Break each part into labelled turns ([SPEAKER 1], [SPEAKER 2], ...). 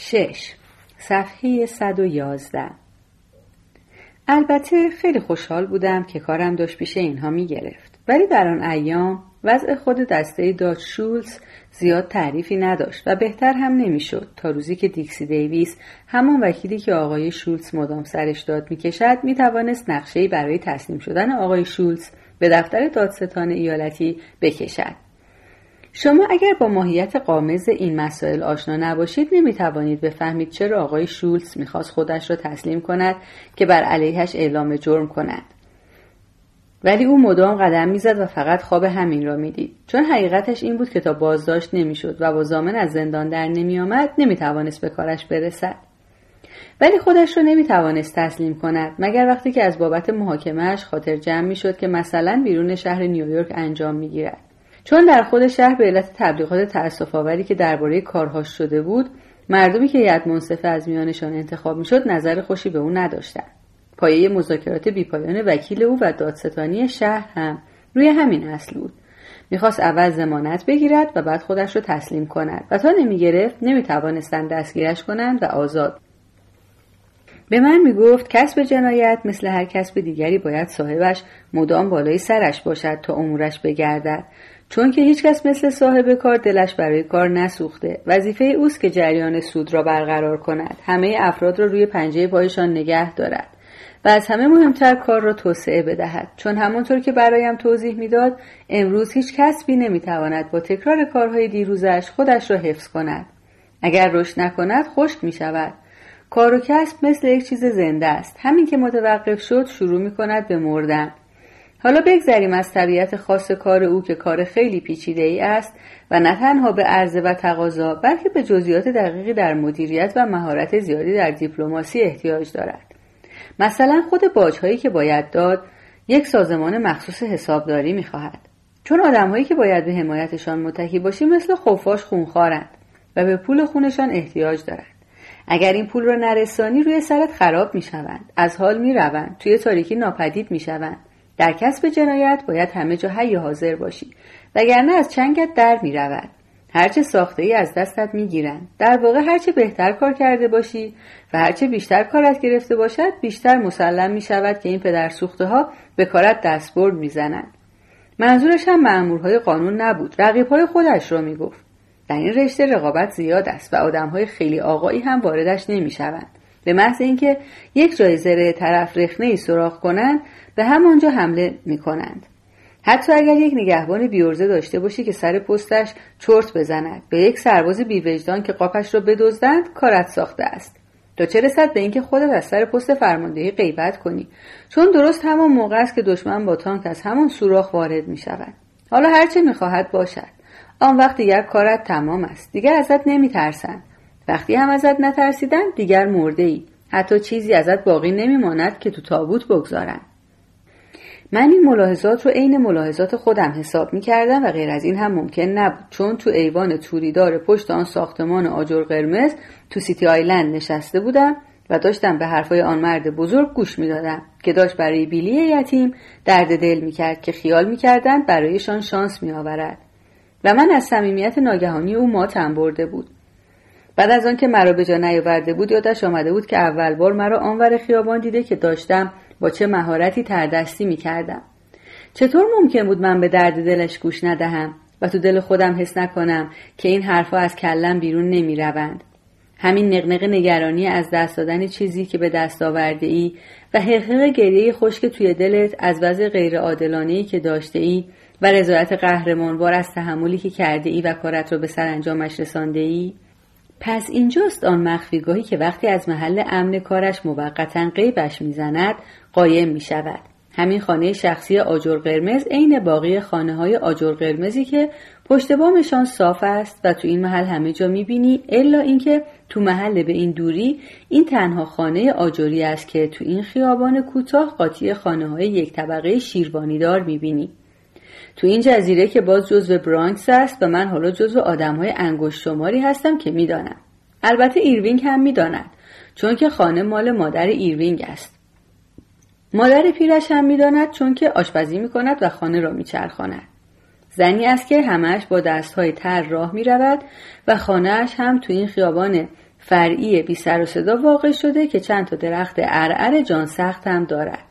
[SPEAKER 1] 6. صفحه 111 البته خیلی خوشحال بودم که کارم داشت پیش اینها می گرفت ولی در آن ایام وضع خود دسته داچ شولز زیاد تعریفی نداشت و بهتر هم نمی‌شد. تا روزی که دیکسی دیویس همان وکیلی که آقای شولز مدام سرش داد می‌کشد می‌توانست نقشهای برای تسلیم شدن آقای شولز به دفتر دادستان ایالتی بکشد. شما اگر با ماهیت قامز این مسائل آشنا نباشید نمی‌توانید بفهمید چرا آقای شولز می‌خواست خودش را تسلیم کند که بر علیهش اعلام جرم کند. ولی او مدام قدم می‌زد و فقط خواب همین را می‌دید. چون حقیقتش این بود که تا بازداشت نمی‌شد و با زامن از زندان در نمیآمد نمی‌توانست به کارش برسد. ولی خودش را نمی‌توانست تسلیم کند مگر وقتی که از بابت محاکمهاش خاطر جمع می‌شد که مثلا بیرون شهر نیویورک انجام می‌گیرد. چون در خود شهر به علت تبلیغات تأسف آوری که درباره کارهاش شده بود مردمی که ید منصفه از میانشان انتخاب می‌شد نظر خوشی به او نداشتند. پایه مذاکرات بیپایان وکیل او و دادستانی شهر هم روی همین اصل بود. می‌خواست اول زمانت بگیرد و بعد خودش را تسلیم کند و تا نمی‌گرفت نمی‌توانستند دستگیرش کنند و آزاد. به من می‌گفت کسب جنایت مثل هر کسب دیگری باید صاحبش مدام بالای سرش باشد تا امورش بگردد. چون که هیچکس مثل صاحب کار دلش برای کار نسوخته. وظیفه اوست که جریان سود را برقرار کند. همه افراد را روی پنجه پایشان نگه دارد و از همه مهمتر کار را توسعه بدهد. چون همانطور که برایم توضیح می‌داد امروز هیچ کسبی نمی‌تواند با تکرار کارهای دیروزش خودش را حفظ کند. اگر رشد نکند خشک می شود کار و کسب مثل یک چیز زنده است. همین که متوقف شد شروع می کند به مردن. حالا بگذریم از طبیعت خاص کار او که کار خیلی پیچیده ای است و نه تنها به عرضه و تقاضا بلکه به جزئیات دقیقی در مدیریت و مهارت زیادی در دیپلماسی احتیاج دارد. مثلا خود باجهایی که باید داد یک سازمان مخصوص حسابداری می‌خواهد. چون آدمهایی که باید به حمایتشان متکی باشی مثل خفاش خونخوارند و به پول خونشان احتیاج دارند. اگر این پول را نرسانی روی سرت خراب می‌شوند. از حال می‌روند. توی تاریکی ناپدید می‌شوند. در کسب جنایت باید همه جا حی حاضر باشی. وگرنه از چنگت در می‌رود. هرچه ساخته ای از دستت می‌گیرند در واقع هرچه بهتر کار کرده باشی و هرچه بیشتر کارت گرفته باشد بیشتر مسلم می شود که این پدر سوخته ها به کارت دستبرد می‌زنند منظورش هم مأمورهای قانون نبود. رقیبهای خودش را می‌گفت. در این رشته رقابت زیاد است و آدمهای خیلی آقایی هم واردش نمی‌شوند. به محض اینکه یک جای زره طرف رخنه ای سراخ کنند به همانجا حمله می کنند. حتی اگر یک نگهبان بیورزه داشته باشی که سر پستش چرت بزند به یک سرباز بیوجدان که قاپش را بدزدند کارت ساخته است. تا چه رسد به اینکه خودت از سر پست فرماندهی غیبت کنی؟ چون درست همان موقع است که دشمن با تانک از همان سوراخ وارد می شود حالا هرچه می خواهد باشد. آن وقت دیگر کارت تمام است. دیگر ازت نمی ترسند وقتی هم ازت نترسیدن دیگر مرده ای حتی چیزی ازت باقی نمیماند که تو تابوت بگذارند من این ملاحظات رو عین ملاحظات خودم حساب می کردم و غیر از این هم ممکن نبود. چون تو ایوان توریدار پشت آن ساختمان آجر قرمز تو سیتی آیلند نشسته بودم و داشتم به حرفای آن مرد بزرگ گوش می‌دادم که داشت برای بیلی یتیم درد دل می‌کرد که خیال می‌کردند برایشان شانس میآورد. و من از صمیمیت ناگهانی او ماتم برده بود. بعد از آنکه مرا به جا نیاورده بود یادش آمده بود که اول بار مرا آنور خیابان دیده که داشتم با چه مهارتی تردستی می کردم. چطور ممکن بود من به درد دلش گوش ندهم و تو دل خودم حس نکنم که این حرفها از کلم بیرون نمی روند. همین نقنق نگرانی از دست دادن چیزی که به دست آورده ای و حقیق گریه خشک توی دلت از وضع غیر ای که داشته ای و رضایت قهرمانوار از تحملی که کرده ای و کارت رو به سرانجامش رسانده ای پس اینجاست آن مخفیگاهی که وقتی از محل امن کارش موقتا قیبش می‌زند قایم می شود. همین خانه شخصی آجر قرمز عین باقی خانه های آجر قرمزی که پشت بامشان صاف است و تو این محل همه جا می‌بینی الا اینکه تو محل به این دوری این تنها خانه آجری است که تو این خیابان کوتاه قاطی خانه های یک طبقه شیروانیدار می‌بینی تو این جزیره که باز جزو برانکس است و من حالا جزو آدم های انگشت شماری هستم که می‌دانم البته ایروینگ هم می‌داند چون که خانه مال مادر ایروینگ است. مادر پیرش هم می‌داند چون که آشپزی می‌کند و خانه را میچرخاند. زنی است که همش با دستهای تر راه می رود و خانهاش هم تو این خیابان فرعی بی سر و صدا واقع شده که چند تا درخت عرعر جان سخت هم دارد.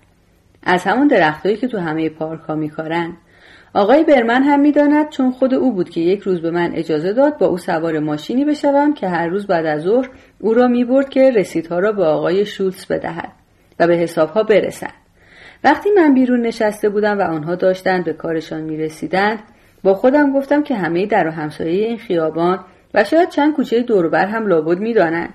[SPEAKER 1] از همون درختهایی که تو همه پارک ها میکارن آقای برمن هم می‌داند چون خود او بود که یک روز به من اجازه داد با او سوار ماشینی بشوم که هر روز بعد از ظهر او را می‌برد که رسیدها را به آقای شولتز بدهد و به حسابها برسد. وقتی من بیرون نشسته بودم و آنها داشتند به کارشان می‌رسیدند با خودم گفتم که همه در و همسایه این خیابان و شاید چند کوچه دوروبر هم لابد می‌دانند.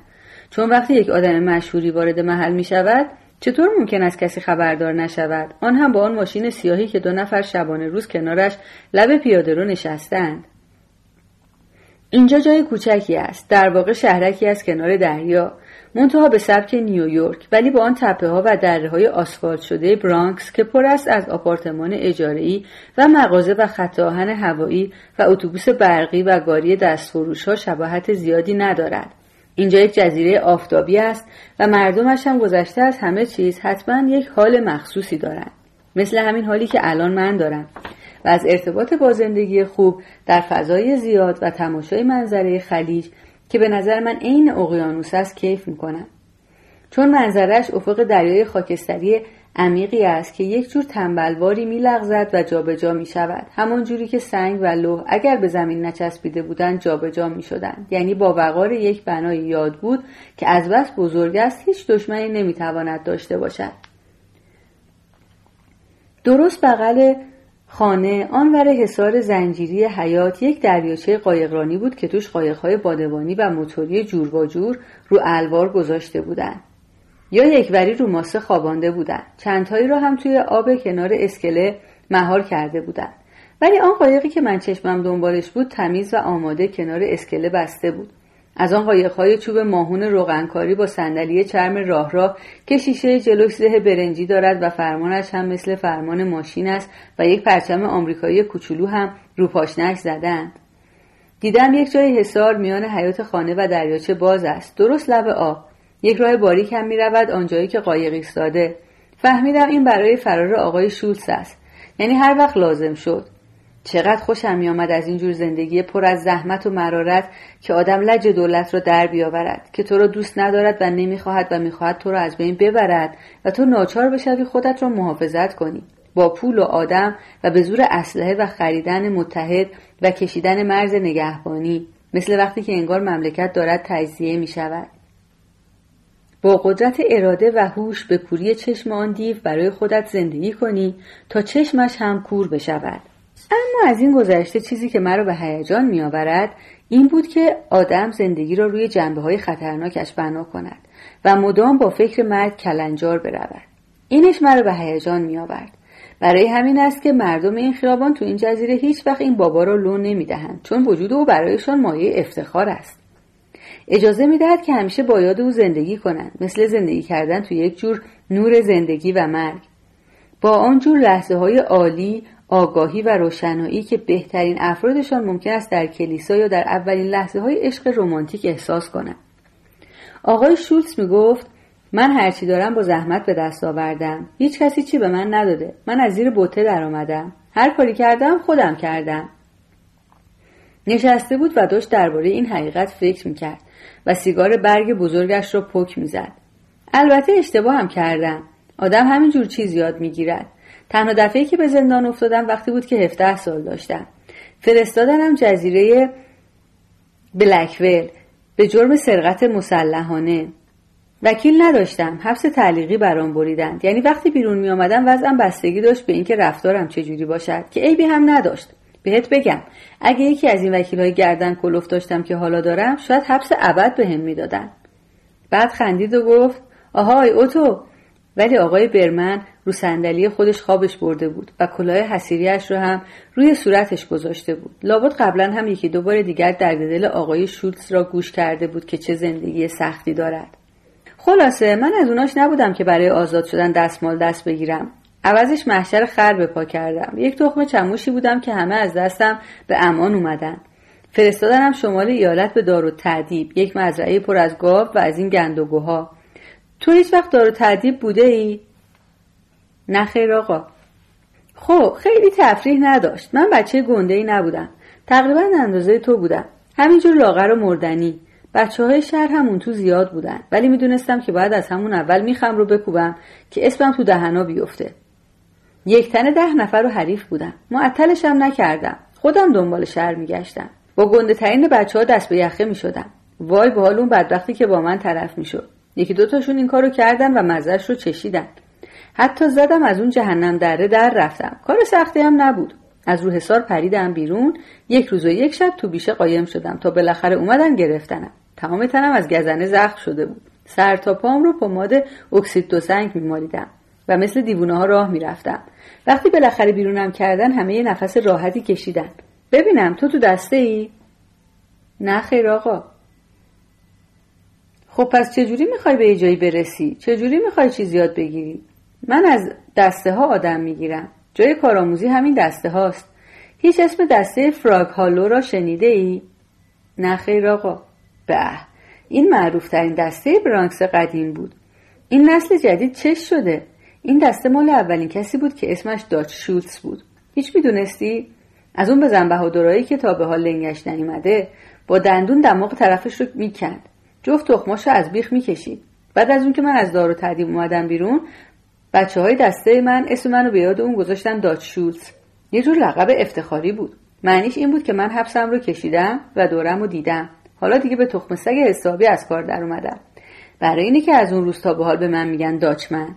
[SPEAKER 1] چون وقتی یک آدم مشهوری وارد محل می شود چطور ممکن است کسی خبردار نشود؟ آن هم با آن ماشین سیاهی که دو نفر شبانه روز کنارش لب پیاده رو نشستند. اینجا جای کوچکی است. در واقع شهرکی از کنار دریا. منتها به سبک نیویورک ولی با آن تپه ها و دره های آسفالت شده برانکس که پر است از آپارتمان اجاره‌ای و مغازه و خط آهن هوایی و اتوبوس برقی و گاری دستفروش ها شباهت زیادی ندارد. اینجا یک جزیره آفتابی است و مردمش هم گذشته از همه چیز حتما یک حال مخصوصی دارند. مثل همین حالی که الان من دارم. و از ارتباط با زندگی خوب در فضای زیاد و تماشای منظره خلیج که به نظر من عین اقیانوس است کیف می‌کنم. چون منظرش افق دریای خاکستری عمیقی است که یک جور تنبلواری میلغزد و جابجا می شود همان جوری که سنگ و لوح اگر به زمین نچسبیده بودند جابجا می شدند یعنی با وقار یک بنای یاد بود که از بس بزرگ است هیچ دشمنی نمی تواند داشته باشد. درست بغل خانه آنور حصار زنجیری حیات یک دریاچه قایقرانی بود که توش قایقهای بادبانی و موتوری جور با جور رو الوار گذاشته بودند. یا یکوری رو ماسه خوابانده بودند چندهایی را هم توی آب کنار اسکله مهار کرده بودند ولی آن قایقی که من چشمم دنبالش بود تمیز و آماده کنار اسکله بسته بود. از آن قایقهای چوب ماهون روغنکاری با صندلی چرم راه را که شیشه جلوش زه برنجی دارد و فرمانش هم مثل فرمان ماشین است و یک پرچم آمریکایی کوچولو هم رو پاشنک زدند. دیدم یک جای حصار میان حیات خانه و دریاچه باز است. درست لب آب. یک راه باریک هم می‌رود آنجایی که قایق ایستاده. فهمیدم این برای فرار آقای شولتس است. یعنی هر وقت لازم شد. چقدر خوشم میآمد از اینجور زندگی پر از زحمت و مرارت که آدم لج دولت را در بیاورد که تو را دوست ندارد و نمی‌خواهد و می‌خواهد تو را از بین ببرد و تو ناچار بشوی خودت را محافظت کنی. با پول و آدم و به زور اسلحه و خریدن متحد و کشیدن مرز نگهبانی. مثل وقتی که انگار مملکت دارد تجزیه می شود. با قدرت اراده و هوش به کوری چشم آن دیو برای خودت زندگی کنی تا چشمش هم کور بشود. اما از این گذشته چیزی که مرا به هیجان میآورد این بود که آدم زندگی را روی جنبه های خطرناکش بنا کند و مدام با فکر مرگ کلنجار برود. اینش مرا به هیجان میآورد. برای همین است که مردم این خیابان تو این جزیره هیچ وقت این بابا را لو نمی‌دهند چون وجود او برایشان مایه افتخار است. اجازه می‌دهد که همیشه با یاد او زندگی کنند. مثل زندگی کردن تو یک جور نور زندگی و مرگ. با آنجور لحظه های عالی آگاهی و روشنایی که بهترین افرادشان ممکن است در کلیسا یا در اولین لحظه های عشق رمانتیک احساس کنند. آقای شولتز می گفت من هرچی دارم با زحمت به دست آوردم. هیچ کسی چی به من نداده. من از زیر بوته در آمدم هر کاری کردم خودم کردم. نشسته بود و داشت درباره این حقیقت فکر می‌کرد. و سیگار برگ بزرگش را پک می‌زد. البته اشتباه هم کردم. آدم همینجور چیز یاد می‌گیرد. تنها دفعه که به زندان افتادم وقتی بود که 17 سال داشتم. فرستادنم جزیره بلکول به جرم سرقت مسلحانه. وکیل نداشتم. حبس تعلیقی برام بریدند. یعنی وقتی بیرون می آمدم وضعم بستگی داشت به اینکه رفتارم چجوری باشد که عیبی هم نداشت. بهت بگم. اگه یکی از این وکیل های گردن کلوف داشتم که حالا دارم شاید حبس ابد به هم می‌دادن. بعد خندید و گفت آهای اوتو ولی آقای برمن رو صندلی خودش خوابش برده بود و کلاه حسیریش رو هم روی صورتش گذاشته بود. لابد قبلا هم یکی دوبار دیگر در دل آقای شولتز را گوش کرده بود که چه زندگی سختی دارد. خلاصه من از اوناش نبودم که برای آزاد شدن دستمال دست بگیرم. عوضش محشر خر به پا کردم. یک تخم چموشی بودم که همه از دستم به امان اومدن. فرستادنم شمال ایالت به دار و تعدیب یک مزرعه پر از گاو و از این گندگوها. تو هیچ وقت دار و تعدیب بوده ای؟ نه خیر آقا. خب خیلی تفریح نداشت. من بچه گنده ای نبودم. تقریبا اندازه تو بودم. همینجور لاغر و مردنی. بچه های شهر همون تو زیاد بودن. ولی می‌دونستم که باید از همون اول میخم رو بکوبم که اسمم تو دهنا بیفته. یک تنه ده نفر رو حریف بودم. معطلشم نکردم. خودم دنبال شهر میگشتم. با گنده ترین بچه ها دست به یخه می‌شدم. وای به حال اون بدبختی که با من طرف می‌شد. یکی دوتاشون این کارو کردن و مزهش رو چشیدن. حتی زدم از اون جهنم دره در رفتم. کار سختی هم نبود. از رو حسار پریدم بیرون. یک روز و یک شب تو بیشه قایم شدم تا بالاخره اومدن گرفتنم. تمام تنم از گزنه زخم شده بود. سر تا پام رو پماد اکسید دو سنگ میمالیدم. و مثل دیوونه ها راه می‌رفتم وقتی بالاخره بیرونم کردن همه یه نفس راحتی کشیدن ببینم تو تو دسته ای؟ نه خیر آقا خب پس چجوری می‌خوای به جایی برسی؟ چجوری می‌خوای چیزی یاد بگیری؟ من از دسته ها آدم می‌گیرم جای کارآموزی همین دسته هاست هیچ اسم دسته فراگ هالو را شنیده ای؟ نه خیر آقا به این معروف ترین دسته برانکس قدیم بود این نسل جدید چش شده این دسته مال اولین کسی بود که اسمش داچ شولتز بود. هیچ می‌دونستی؟ از اون به بهادرایی که تا به حال لنگش نیومده با دندون دماغ طرفش رو می‌کند. جفت تخماش رو از بیخ می‌کشید. بعد از اون که من از دار و تدیب اومدم بیرون بچه های دسته من اسم منو به یاد اون گذاشتن داچ شولتز. یه جور لقب افتخاری بود. معنیش این بود که من حبسم رو کشیدم و دورم رو دیدم. حالا دیگه به تخم سگ حسابی از کار در اومدم. برای اینه که از اون روز تا به حال به من میگن داچمن.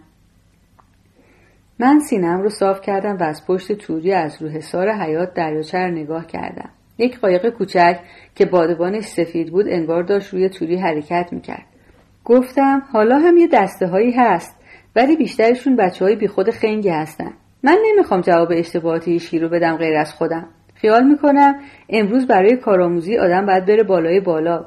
[SPEAKER 1] من سینم رو صاف کردم و از پشت توری از روح حسار حیات دریاچه رو نگاه کردم. یک قایق کوچک که بادبانش سفید بود انگار داشت روی توری حرکت می‌کرد. گفتم حالا هم یه دسته هایی هست ولی بیشترشون بچه های بی خود خنگی هستن. من نمی‌خوام جواب اشتباهاتی هیچکی رو بدم غیر از خودم. خیال می‌کنم امروز برای کارآموزی آدم باید بره بالای بالا.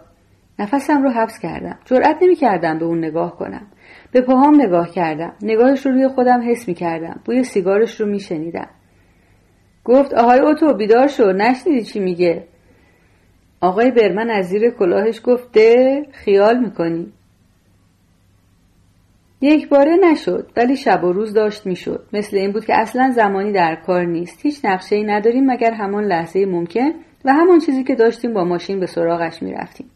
[SPEAKER 1] نفسم رو حبس کردم. جرأت نمی‌کردم به اون نگاه کنم. به پاهام نگاه کردم. نگاهش رو روی خودم حس می‌کردم. بوی سیگارش رو میشنیدم. گفت آهای اوتو بیدار شو. نشنیدی چی میگه؟ آقای برمن از زیر کلاهش گفت ده خیال می‌کنی. یک باره نشد ولی شب و روز داشت می‌شد. مثل این بود که اصلا زمانی در کار نیست. هیچ نقشه ای نداریم مگر همان لحظه ممکن و همان چیزی که داشتیم با ماشین به سراغش می‌رفتیم.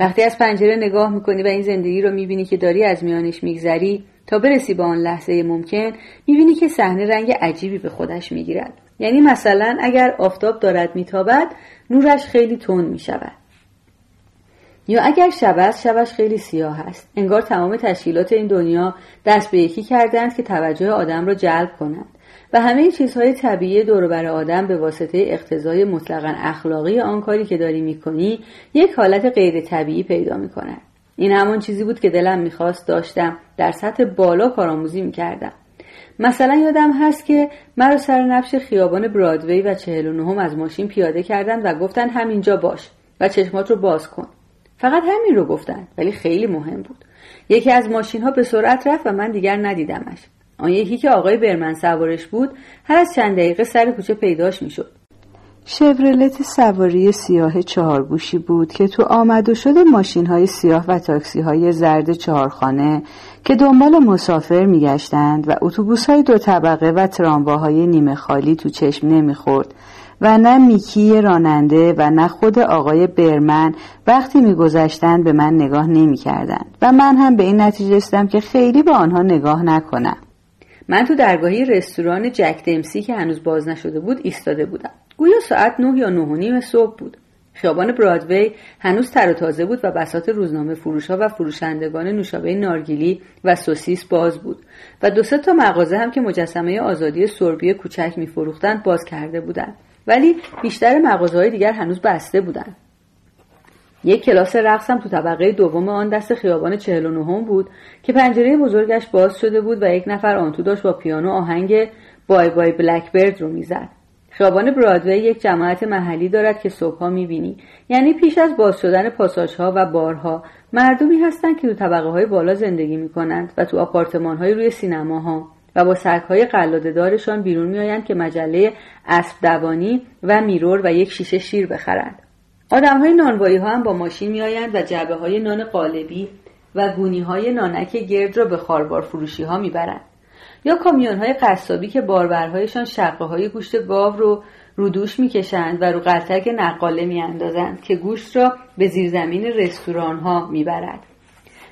[SPEAKER 1] وقتی از پنجره نگاه می‌کنی و این زندگی رو می‌بینی که داری از میانش میگذری تا برسی به آن لحظه ممکن می‌بینی که صحنه رنگ عجیبی به خودش می‌گیرد. یعنی مثلا اگر آفتاب دارد میتابد نورش خیلی تند می‌شود. یا اگر شب است شبش خیلی سیاه است. انگار تمام تشکیلات این دنیا دست به یکی کردند که توجه آدم را جلب کنند. و همه چیزهای طبیعی دور آدم به واسطه اقتضای مطلقا اخلاقی آن کاری که داری می‌کنی یک حالت غیر طبیعی پیدا می‌کند. این همان چیزی بود که دلم می‌خواست داشتم در سطح بالا کارآموزی می‌کردم. مثلا یادم هست که مرا سر نفش خیابان برادوی و چهل و نهم از ماشین پیاده کردن و گفتن همینجا باش و چشمات رو باز کن. فقط همین رو گفتن ولی خیلی مهم بود. یکی از ماشین ها به سرعت رفت و من دیگر ندیدمش. آن یکی که آقای برمن سوارش بود هر از چند دقیقه سر کوچه پیداش می‌شد. شورلت سواری سیاه چهارگوشی بود که تو آمد و شد ماشین های سیاه و تاکسی های زرد چهارخانه که دنبال مسافر میگشتند و اتوبوس های دو طبقه و ترامواهای نیمه خالی تو چشم نمی‌خورد و نه میکی راننده و نه خود آقای برمن وقتی میگذشتند به من نگاه نمی‌کردند و من هم به این نتیجه رسیدم که خیلی به آنها نگاه نکنم. من تو درگاهی رستوران جک دمسی که هنوز باز نشده بود ایستاده بودم. گویا ساعت نه یا نه و نیم صبح بود. خیابان برادوی هنوز تر و تازه بود و بسات روزنامه فروشها و فروشندگان نوشابه نارگیلی و سوسیس باز بود و دو سه تا مغازه هم که مجسمه آزادی سربی کوچک میفروختند باز کرده بودند. ولی بیشتر مغازه های دیگر هنوز بسته بودند. یک کلاس رقصم تو طبقه دوم آن دست خیابان چهل و نهم بود که پنجره بزرگش باز شده بود و یک نفر آن تو داشت با پیانو آهنگ بای بای بلکبرد رو می‌زد. خیابان برادوی یک جماعت محلی دارد که صبحها می‌بینی. یعنی پیش از باز شدن پاساژها و بارها مردمی هستند که تو طبقه های بالا زندگی می‌کنند و تو آپارتمان های روی سینماها و با سگ های قلاده دارشان بیرون میآیند که مجله اسب دوانی و میرور و یک شیشه شیر بخرند. آدم های نانوایی ها هم با ماشین میآیند و جعبه های نان قالبی و گونی های نانک گرد را به خاربار فروشی ها می‌برند. یا کامیون های قصابی که باربرهایشان شقه های گوشت گاو رو رو دوش می‌کشند و رو قلتک نقاله میاندازند که گوشت را به زیرزمین رستوران ها می‌برد.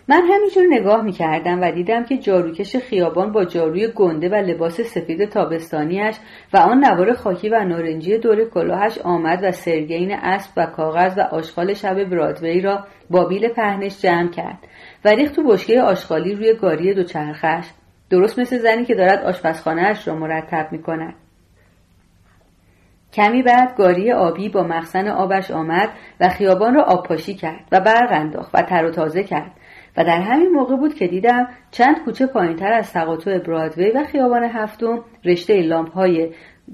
[SPEAKER 1] من همینجور نگاه می‌کردم و دیدم که جاروکش خیابان با جاروی گنده و لباس سفید تابستانیش و آن نوار خاکی و نارنجی دور کلاهش آمد و سرگین اسب و کاغذ و آشغال شب برادوی را با بیل پهنش جمع کرد و ریخت تو بشکه آشغالی روی گاری دوچرخش درست مثل زنی که دارد آشپزخانهاش را مرتب می‌کند. کمی بعد گاری آبی با مخزن آبش آمد و خیابان را آبپاشی کرد و برق انداخت و تر و تازه کرد. و در همین موقع بود که دیدم چند کوچه پایینتر از تقاطع برادوی و خیابان هفتم رشته لامپ های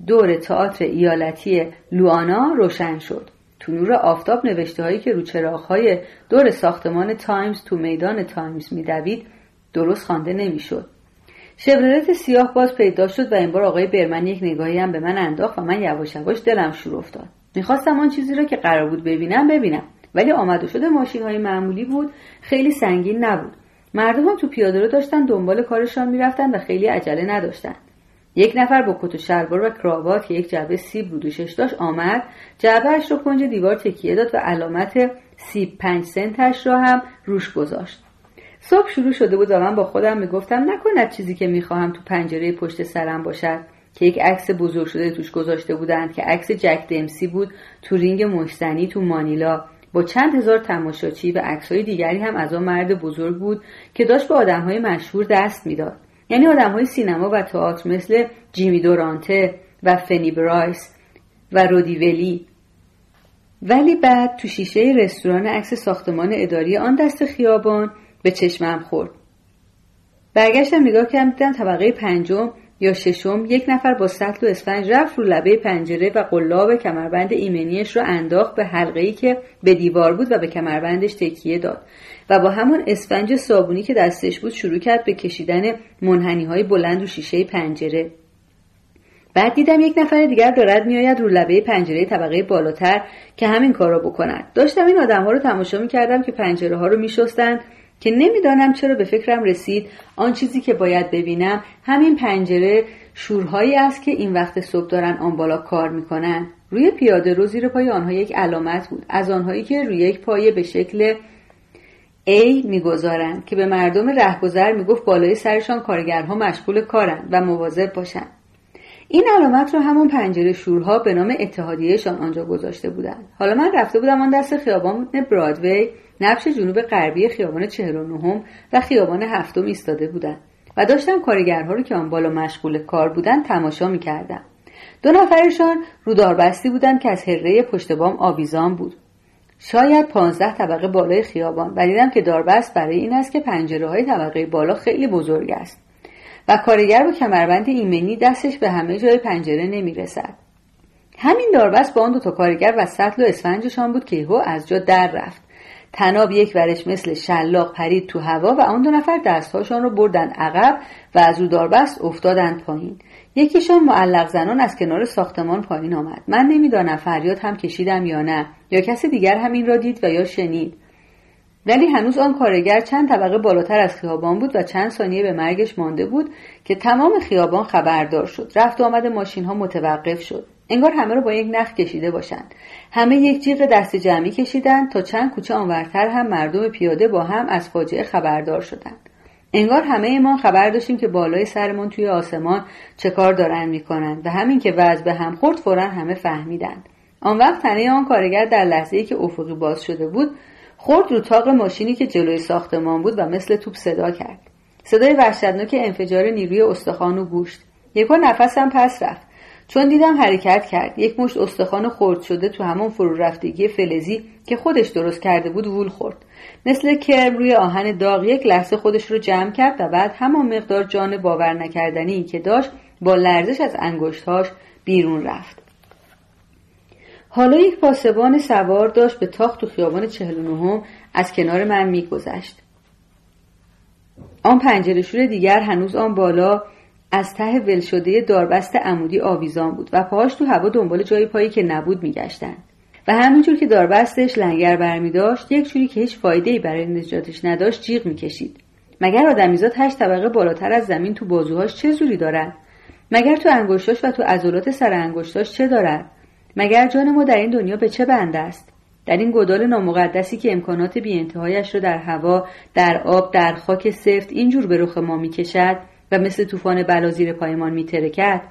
[SPEAKER 1] دور تئاتر ایالتی لوانا روشن شد. تو نور آفتاب نوشته هایی که رو های دور ساختمان تایمز تو میدان تایمز میدوید درست خوانده نمی‌شد. شبرلت سیاه باز پیدا شد و این بار آقای برمن یک نگاهی هم به من انداخت و من یواش یواش دلم شور افتاد. می‌خواستم آن چیزی را که قرار بود ببینم ببینم. ولی آمد و شد ماشین های معمولی بود. خیلی سنگین نبود. مردم هم تو پیاده رو داشتن دنبال کارشان می‌رفتن و خیلی عجله نداشتن. یک نفر با کت و شلوار و کراوات که یک جعبه سیب رو دوشش داشت آمد. جعبهاش رو کنج دیوار تکیه داد و علامت سیب پنج سنتش را هم روش گذاشت. صبح شروع شده بود و من با خودم می‌گفتم نکند چیزی که می‌خواهم تو پنجره پشت سرم باشد که یک عکس بزرگ شده توش گذاشته بودند که عکس جک دمسی بود تو رینگ مشتنی تو مانیلا. با چند هزار تماشاچی و عکسهای دیگری هم از آن مرد بزرگ بود که داشت به آدمهای مشهور دست می‌داد. یعنی آدمهای سینما و تئاتر مثل جیمی دورانته و فنی برایس و رودیولی. ولی بعد تو شیشه رستوران عکس ساختمان اداری آن دست خیابان به چشمم خورد. برگشتم نگاه کردم دیدم طبقه پنجم یا ششم یک نفر با سطل و اسفنج رفت رو لبه پنجره و قلاب کمربند ایمنیش رو انداخت به حلقه که به دیوار بود و به کمربندش تکیه داد. و با همون اسفنج صابونی که دستش بود شروع کرد به کشیدن منحنی های بلند و شیشه پنجره. بعد دیدم یک نفر دیگر دارد میآید رو لبه پنجره طبقه بالاتر که همین کار را بکند. داشتم این آدم ها رو تماشا می کردم که پنجره ها رو می شستند که نمی‌دانم چرا به فکرم رسید. آن چیزی که باید ببینم همین پنجره شورهایی است که این وقت صبح دارن آن بالا کار می‌کنن. روی پیاده رو زیر پای آنها یک علامت بود. از آنهایی که روی یک پایه به شکل A می‌گذارند که به مردم رهگذر می‌گفت بالای سرشان کارگرها مشغول کارند و مواظب باشند این علامت رو همون پنجره شورها به نام اتحادیهشان آنجا گذاشته بودند حالا من رفته بودم آن دست خیابان برادوی نبش جنوب غربی خیابان 49 و خیابان هفتم ایستاده بودند و داشتم کارگرها رو که آن بالا مشغول کار بودن تماشا می‌کردم دو نفرشان روداربستی بودند که از هره پشت بام آویزان بود. شاید پانزده طبقه بالای خیابان و دیدم که داربست برای این است که پنجره های طبقه بالا خیلی بزرگ است و کارگر با کمربند ایمنی دستش به همه جای پنجره نمی‌رسد. همین داربست با آن دو تا کارگر و سطل و اسفنجشان بود که یهو از جا در رفت. تناب یک ورش مثل شلاق پرید تو هوا و آن دو نفر دستهاشان رو بردن عقب و از رو داربست افتادند پایین. یکیشان معلق زنان از کنار ساختمان پایین آمد. من نمی‌دانم فریاد هم کشیدم یا نه یا کسی دیگر همین را دید و یا شنید. ولی هنوز آن کارگر چند طبقه بالاتر از خیابان بود و چند ثانیه به مرگش مانده بود که تمام خیابان خبردار شد. رفت و آمد ماشین ها متوقف شد. انگار همه رو با یک نخ کشیده باشند همه یک جیغ دست جمعی کشیدند تا چند کوچه آنورتر هم مردم پیاده با هم از فاجعه خبردار شدند انگار همه ما خبر داشتیم که بالای سرمان توی آسمان چه کار دارن می‌کنند و همین که وضع به هم خورد فورا همه فهمیدند آن وقت تنه آن کارگر در لحظه ای که افقی باز شده بود خورد رو تاق ماشینی که جلوی ساختمان بود و مثل توپ صدا کرد. صدای وحشتناک انفجار نیروی استخوان و گوشت. یکو نفسم پس رفت. چون دیدم حرکت کرد. یک مشت استخوان خرد شده تو همون فرو رفتگی فلزی که خودش درست کرده بود وول خورد. مثل کرم روی آهن داغ یک لحظه خودش رو جمع کرد و بعد همان مقدار جان باور نکردنی که داشت با لرزش از انگشتهاش بیرون رفت. حالا یک پاسبان سوار داشت به تاخت تو خیابان چهل از کنار من میگذشت. آن پنجره دیگر هنوز آن بالا از ته ول شده داربست عمودی آویزان بود و پاهاش تو هوا دنبال جایی پایی که نبود میگشتند. و همینجور که داربستش لنگر برمی داشت یک جوری که هیچ فایده برای نجاتش نداشت جیغ می‌کشید. مگر آدمیزاد هشت طبقه بالاتر از زمین تو بازوهاش چه زوری دارد؟ مگر تو انگشتاش و تو عضلات سر انگشتاش چه دارد؟ مگر جان ما در این دنیا به چه بنده است؟ در این گدال نامقدسی که امکانات بیانتهایش را در هوا در آب در خاک سفت اینجور به رخ ما می‌کشد و مثل طوفان بلا زیر پایمان میترکد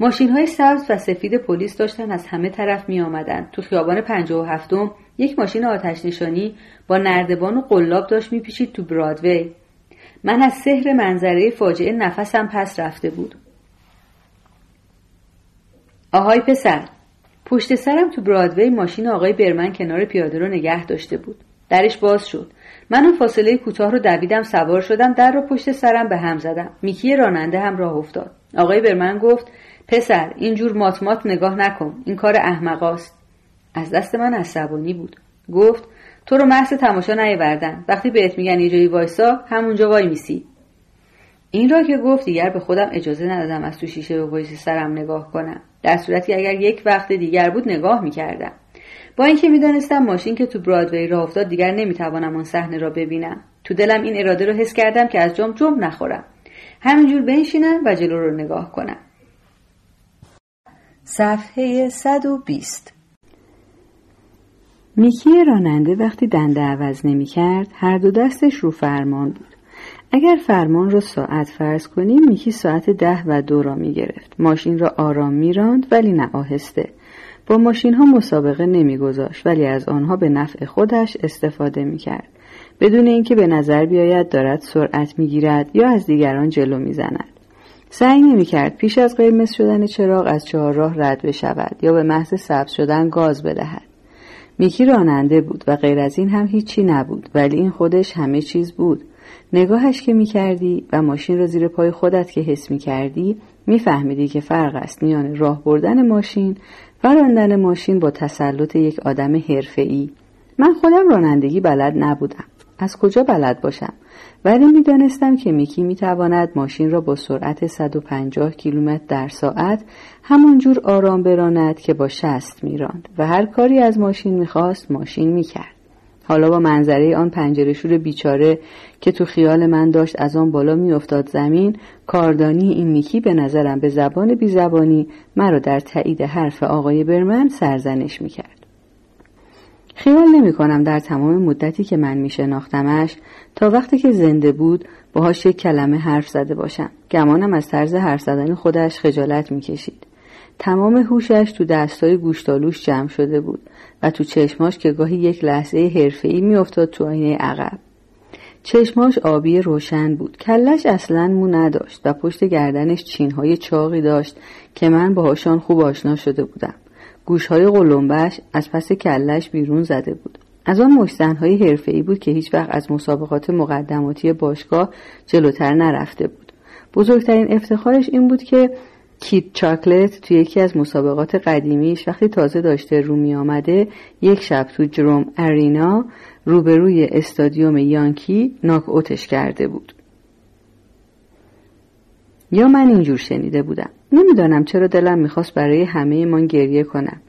[SPEAKER 1] ماشین های سبز و سفید پلیس داشتن از همه طرف می آمدن. تو خیابان پنجاه و هفتم یک ماشین آتش نشانی با نردبان و قلاب داشت میپیچید تو برادوی. من از سحر منظره فاجعه نفسم پس رفته بود. آهای پسر پشت سرم تو برادوی ماشین آقای برمن کنار پیاده رو نگه داشته بود. درش باز شد. من اون فاصله کوتاه رو دویدم سوار شدم در رو پشت سرم به هم زدم. میکی راننده هم راه افتاد. آقای برمن گفت پسر اینجور ماتمات نگاه نکن این کار احمقاست. از دست من عصبانی بود. گفت تو رو محض تماشا نیاوردن. وقتی بهت میگن یه جایی وایسا همونجا وای میسی. این را که گفت دیگر به خودم اجازه ندادم از تو شیشه به پشت سرم نگاه کنم. در صورتی اگر یک وقت دیگر بود نگاه می‌کردم. با اینکه می‌دانستم ماشین که تو برادوی راه افتاد دیگر نمی‌توانم آن صحنه را ببینم تو دلم این اراده را حس کردم که از جام جم نخورم همینجور بنشینم و جلو رو نگاه کنم صفحه 120 میکی راننده وقتی دنده عوض نمی کرد هر دو دستش رو فرمان بود. اگر فرمان را ساعت فرض کنیم میکی ساعت ده و دو را می گرفت. ماشین را آرام می راند ولی نه آهسته. با ماشین ها مسابقه نمی گذاشت ولی از آنها به نفع خودش استفاده می کرد. بدون اینکه به نظر بیاید دارد سرعت می گیرد یا از دیگران جلو می زند. سعی نمی کرد پیش از قرمز شدن چراغ از چهارراه رد بشود یا به محض سبز شدن گاز بدهد. میکی راننده بود و غیر از این هم هیچی نبود ولی این خودش همه چیز بود. نگاهش که می کردی و ماشین را زیر پای خودت که حس می کردی می فهمیدی که فرق است میان راه بردن ماشین و راندن ماشین با تسلط یک آدم حرفه‌ای. من خودم رانندگی بلد نبودم. از کجا بلد باشم؟ ولی می‌دانستم که میکی می‌تواند ماشین را با سرعت 150 کیلومتر در ساعت همانجور آرام براند که با شست میراند و هر کاری از ماشین می‌خواست ماشین می‌کرد. حالا با منظره آن پنجره شور بیچاره که تو خیال من داشت از آن بالا میافتاد زمین کاردانی این میکی به نظرم به زبان بی زبانی مرا در تایید حرف آقای برمن سرزنش می‌کرد. خیال نمی کنم در تمام مدتی که من می شناختمش تا وقتی که زنده بود باهاش یک کلمه حرف زده باشم. گمانم از طرز حرف زدن خودش خجالت می کشید. تمام هوشش تو دستای گوشتالوش جمع شده بود و تو چشماش که گاهی یک لحظه حرفه‌ای میافتاد تو آینه عقب. چشماش آبی روشن بود. کلش اصلا مو نداشت و پشت گردنش چینهای چاقی داشت که من باهاشان خوب آشنا شده بودم. گوشهای قلمبش از پس کلش بیرون زده بود. از آن مشتنهای حرفه‌ای بود که هیچ وقت از مسابقات مقدماتی باشگاه جلوتر نرفته بود. بزرگترین افتخارش این بود که کیت چاکلت توی یکی از مسابقات قدیمیش وقتی تازه داشته رو می آمده یک شب تو جروم ارینا روبروی استادیوم یانکی ناک اوتش کرده بود. یا من اینجور شنیده بودم. نمی‌دانم چرا دلم می‌خواست برای همه ما گریه کنم.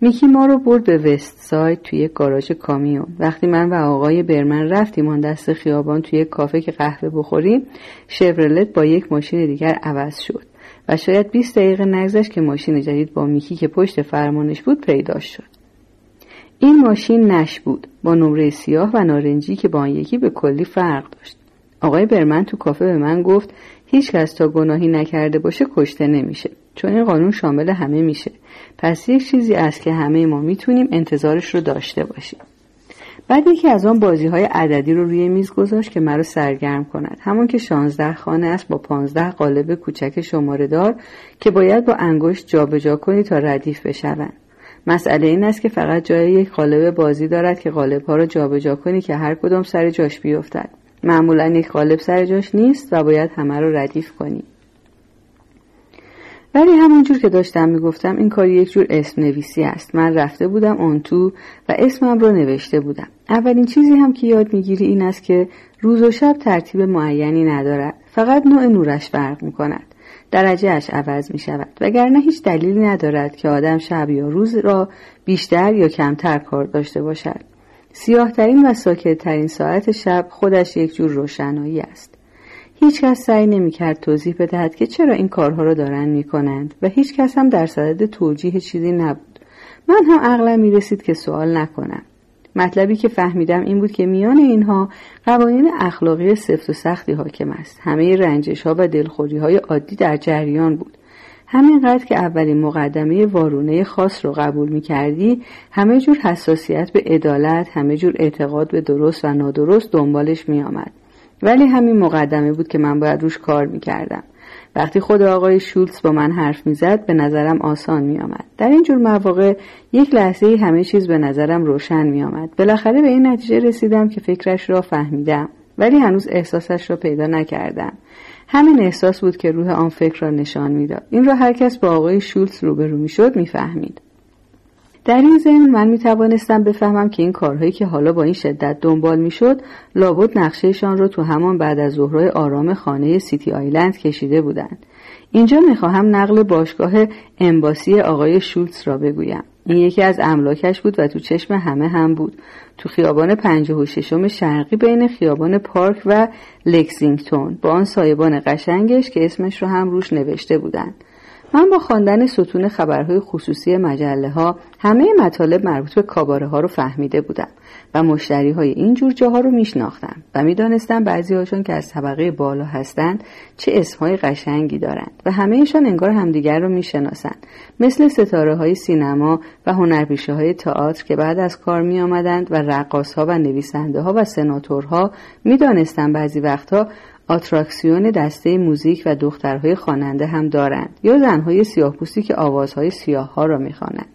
[SPEAKER 1] میکی ما رو برد به وست ساید توی گاراژ کامیون. وقتی من و آقای برمن رفتیم آن دست خیابان توی کافه که قهوه بخوریم، شورلت با یک ماشین دیگر عوض شد و شاید 20 دقیقه نگذشت که ماشین جدید با میکی که پشت فرمانش بود پیداش شد. این ماشین نش بود با نمره سیاه و نارنجی که با آن یکی به کلی فرق داشت. آقای برمن تو کافه به من گفت هیچ کس تا گناهی نکرده باشه کشته نمیشه چون این قانون شامل همه میشه پس یک چیزی است که همه ما می‌تونیم انتظارش رو داشته باشیم بعد یکی از آن بازی های عددی رو روی میز گذاشت که مرا سرگرم کند. همون که شانزده خانه است با پانزده قالب کوچک شماره دار که باید با انگشت جابجا کنی تا ردیف بشوند. مسئله این است که فقط جای یک قالب بازی دارد که قالب ها را جابجا کنی که هر کدام سر جاش بیفتد. معمولا یک قالب سر جاش نیست و باید همه رو ردیف کنی. ولی همونجور که داشتم می‌گفتم این کار یک جور اسم نویسی است. من رفته بودم آن تو و اسمم رو نوشته بودم. اولین چیزی هم که یاد می‌گیری این است که روز و شب ترتیب معینی ندارد. فقط نوع نورش فرق می‌کند. درجهش عوض می شود وگرنه هیچ دلیلی ندارد که آدم شب یا روز را بیشتر یا کمتر کار داشته باشد. سیاهترین و ساکتترین ساعت شب خودش یک جور روشنایی است. هیچکس سعی نمی‌کرد توضیح بدهد که چرا این کارها را دارند می‌کنند و هیچکس هم در صدد توجیه چیزی نبود. من هم عقلم می‌رسید که سوال نکنم. مطلبی که فهمیدم این بود که میان اینها قوانین اخلاقی سفت و سختی حاکم است. همه رنجش ها و دلخوری های عادی در جریان بود. همینقدر که اولین مقدمه وارونه خاص رو قبول می کردی همه جور حساسیت به عدالت همه جور اعتقاد به درست و نادرست دنبالش می آمد. ولی همین مقدمه بود که من باید روش کار می کردم. وقتی خود آقای شولتز با من حرف می‌زد به نظرم آسان می آمد. در این جور مواقع یک لحظه همه چیز به نظرم روشن می آمد. بالاخره به این نتیجه رسیدم که فکرش را فهمیدم ولی هنوز احساسش را پیدا نکردم. همین احساس بود که روح آن فکر را نشان می‌داد. این را هر کس با آقای شولتز روبرو می‌شد می‌فهمید. در این ضمن من می توانستم بفهمم که این کارهایی که حالا با این شدت دنبال می شد لابد نقشهشان را تو همان بعد از ظهرهای آرام خانه سیتی آیلند کشیده بودند. اینجا می خواهم نقل باشگاه امباسی آقای شولتز را بگویم. این یکی از املاکش بود و تو چشم همه هم بود. تو خیابان پنجه و ششم شرقی بین خیابان پارک و لکسینگتون با آن سایبان قشنگش که اسمش رو هم روش نوشته بودند. من با خواندن ستون خبرهای خصوصی مجله ها همه مطالب مربوط به کاباره ها رو فهمیده بودم و مشتری های این جور جاها رو میشناختم و می‌دانستم بعضی هاشون که از طبقه بالا هستند چه اسمهای قشنگی دارند و همهشان انگار همدیگر رو می‌شناسند مثل ستاره های سینما و هنرپیشه های تئاتر که بعد از کار می آمدند و رقاص ها و نویسنده ها و سناتورها می‌دانستم بعضی وقتها آتراکسیون دسته موزیک و دخترهای خواننده هم دارند یا زنهای سیاهپوستی که آوازهای سیاه ها را می‌خوانند.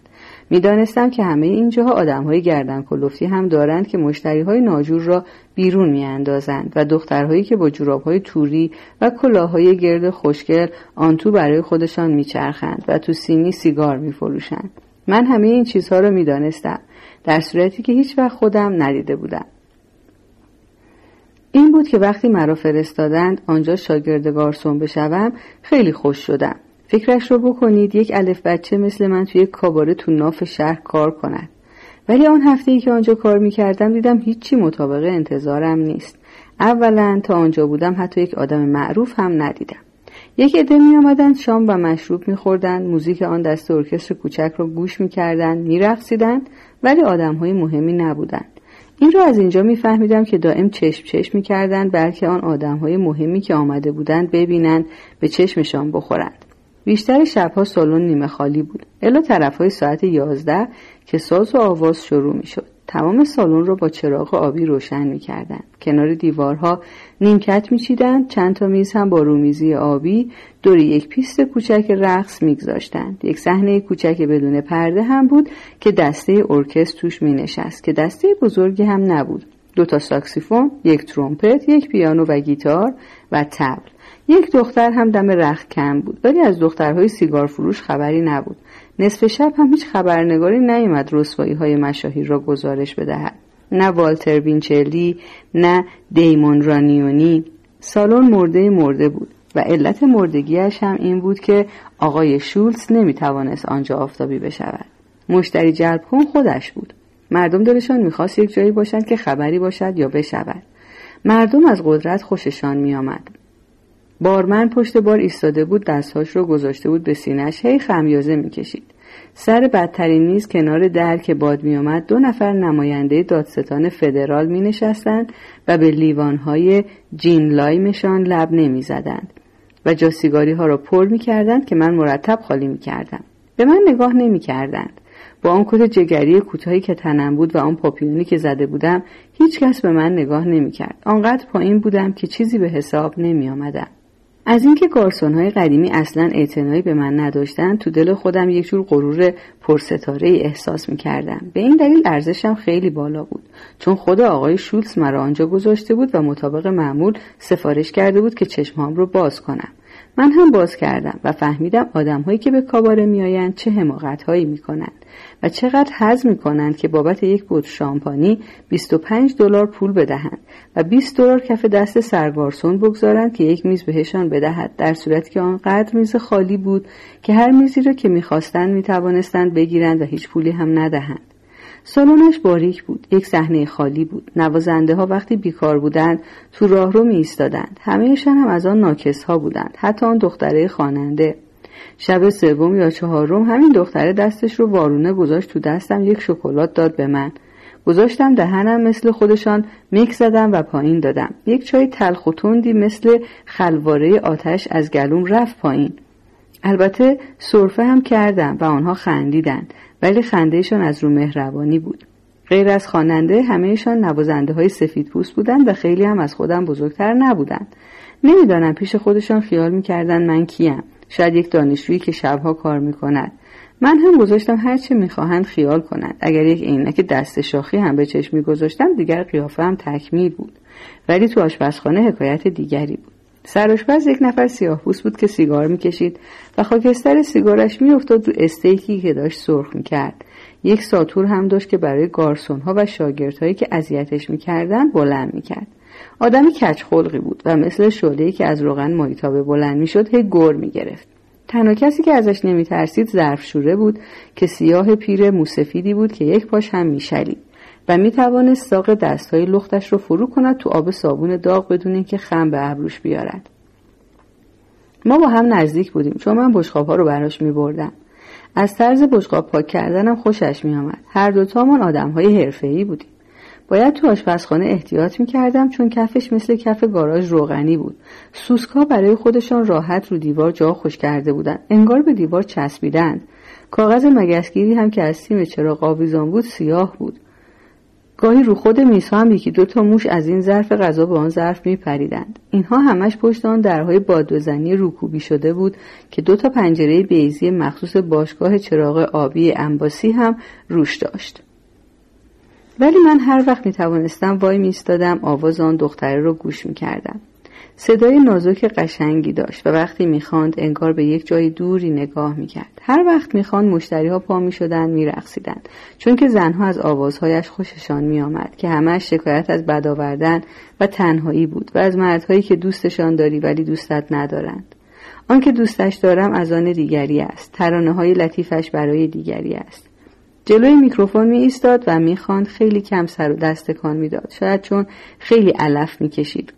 [SPEAKER 1] می‌دانستم که همه اینجاها آدمهای گردن کلفتی هم دارند که مشتری های ناجور را بیرون میاندازند و دخترهایی که با جورابهای توری و کلاههای گرد خوشگل آن تو برای خودشان میچرخند و تو سینی سیگار میفروشند. من همه این چیزها را می‌دانستم در صورتی که هیچ وقت خودم ندیده بودم. این بود که وقتی مرا فرستادند آنجا شاگرد گارسون بشوم خیلی خوش شدم. فکرش رو بکنید یک الف بچه مثل من توی کاباره تو ناف شهر کار کند. ولی آن هفته ای که آنجا کار می‌کردم دیدم هیچی مطابق انتظارم نیست. اولا تا آنجا بودم حتی یک آدم معروف هم ندیدم. یک عده می آمدند شام و مشروب می خوردند موزیک آن دست ارکستر کوچک را گوش می کردند می ولی آدم های مهمی نبودند. این را از اینجا میفهمیدم که دائم چشم چشم می‌کردند بلکه آن آدم های مهمی که آمده بودند ببینند به چشمشان بخورند. بیشتر شبها سالن نیمه خالی بود. الا طرف های ساعت یازده که ساز و آواز شروع می‌شد. تمام سالن را با چراغ آبی روشن می‌کردند کنار دیوارها نیمکت میچیدند چند تا میز هم با رومیزی آبی دور یک پیست کوچک رقص میگذاشتند یک صحنه کوچک بدون پرده هم بود که دسته ارکستر توش مینشست که دسته بزرگی هم نبود. دو تا ساکسیفون یک ترومپت یک پیانو و گیتار و طبل. یک دختر هم دم رختکن بود ولی از دخترهای سیگار فروش خبری نبود. نصف شب هم هیچ خبرنگاری نیامد رسوایی های مشاهیر را گزارش بدهد. نه والتر وینچلی نه دیمون رانیون. سالن مرده مرده بود و علت مردگیش هم این بود که آقای شولز نمی‌توانست آنجا آفتابی بشود. مشتری جلب کن خودش بود. مردم دلشان می‌خواست یک جایی باشند که خبری باشد یا بشود. مردم از قدرت خوششان میآمد. بارمن پشت بار ایستاده بود دستهاش رو گذاشته بود به سینش هی خمیازه می‌کشید سر بدترین میز کنار در که باد میآمد دو نفر نماینده دادستان فدرال می نشستند و به لیوانهای جین لایمشان لب نمی زدند و جاسیگاری ها را پر می کردند که من مرتب خالی می کردم. به من نگاه نمی کردند. با آن کت جگری کوتاهی که تنم بود و آن پاپیونی که زده بودم هیچ کس به من نگاه نمی کرد. آنقدر پایین بودم که چیزی به حساب نمی آمدم. از اینکه های قدیمی اصلا اعتنایی به من نداشتند تو دل خودم یک جور غرور پرستاره احساس می کردم. به این دلیل ارزشم خیلی بالا بود چون خود آقای شولز مرا آنجا گذاشته بود و مطابق معمول سفارش کرده بود که چشمهام رو باز کنم من هم باز کردم و فهمیدم آدمهایی که به کاباره میآیند چه حماقتهایی می‌کنند و چقدر حز می کنند که بابت یک بوت شامپانی 25 دلار پول بدهند و 20 دلار کف دست سرگارسون بگذارند که یک میز بهشان بدهد در صورتی که آنقدر میز خالی بود که هر میزی را که می‌خواستند می‌توانستند بگیرند و هیچ پولی هم ندهند. سالنش باریک بود یک صحنه خالی بود. نوازنده ها وقتی بیکار بودند تو راهرو می ایستادند همهشان هم از آن ناکس ها بودند حتی آن دختره خواننده. شب سوم یا چهارم همین دختره دستش رو وارونه گذاشت تو دستم یک شکلات داد به من. گذاشتم دهنم مثل خودشان میک زدم و پایین دادم. یک چای تلخ و تندی مثل خلواره آتش از گلوم رفت پایین. البته صرفه هم کردم و آنها خندیدند. ولی خندهشان از رو مهربانی بود. غیر از خواننده همهشان نوازنده های سفید پوست بودند و خیلی هم از خودم بزرگتر نبودند. نمی‌دانم پیش خودشان خیال می‌کردند من کیم. شاید یک دانشجویی که شبها کار می‌کند. من هم گذاشتم هرچه می‌خواهند خیال کنند. اگر یک عینک دست شاخی هم به چشم میگذاشتم دیگر قیافه هم تکمیل بود. ولی تو آشپزخانه حکایت دیگری بود. سرآشپز یک نفر سیاه بود که سیگار می‌کشید و خاکستر سیگارش میافتاد رو استیکی که داشت سرخ می‌کرد. یک ساتور هم داشت که برای گارسون ها و شاگردهایی که اذیتش می‌کردند بلند می‌کرد. آدمی کچخلقی بود و مثل شعله‌ای که از روغن مایتابه بلند می‌شد هی گر می‌گرفت. تنها کسی که ازش نمیترسید ظرفشوره بود که سیاه پیر موسفیدی بود که یک پاش هم میشلید. و می توانست ساق دستهای لختش رو فرو کند تو آب صابون داغ بدون اینکه خم به ابروش بیارد ما با هم نزدیک بودیم چون من بشقاب ها رو براش می بردم. از طرز بشقاب پاک کردنم خوشش می آمد. هر دوتامان آدم های حرفه‌ای بودیم. باید تو آشپزخانه احتیاط می کردم چون کفش مثل کف گاراژ روغنی بود. سوسکا برای خودشان راحت رو دیوار جا خوش کرده بودند. انگار به دیوار چسبیدند. کاغذ مگسگیری هم که از سیم چراغ آویزان بود سیاه بود. گاهی رو خود میزها هم یکی دو تا موش از این ظرف غذا به آن ظرف میپریدند اینها همش پشت آن درهای بادوزنی روکوبی شده بود که دو تا پنجره بیزی مخصوص باشگاه چراغ آبی انباسی هم روش داشت ولی من هر وقت می توانستم وای میستادم آواز آن دختره رو گوش می کردم. صدای نازک قشنگی داشت و وقتی می‌خواند انگار به یک جای دوری نگاه می‌کرد. هر وقت می‌خواند مشتری ها پا می‌شدند میرقصیدند. چون که زنها از آوازهایش خوششان میآمد که همش شکایت از بد آوردن و تنهایی بود و از مردهایی که دوستشان داری ولی دوستت ندارند. آنکه دوستش دارم از آن دیگری است. ترانه های لطیفش برای دیگری است. جلوی میکروفون می ایستاد و می‌خواند خیلی کم سر و دست کان می‌داد. شاید چون خیلی علف می‌کشید.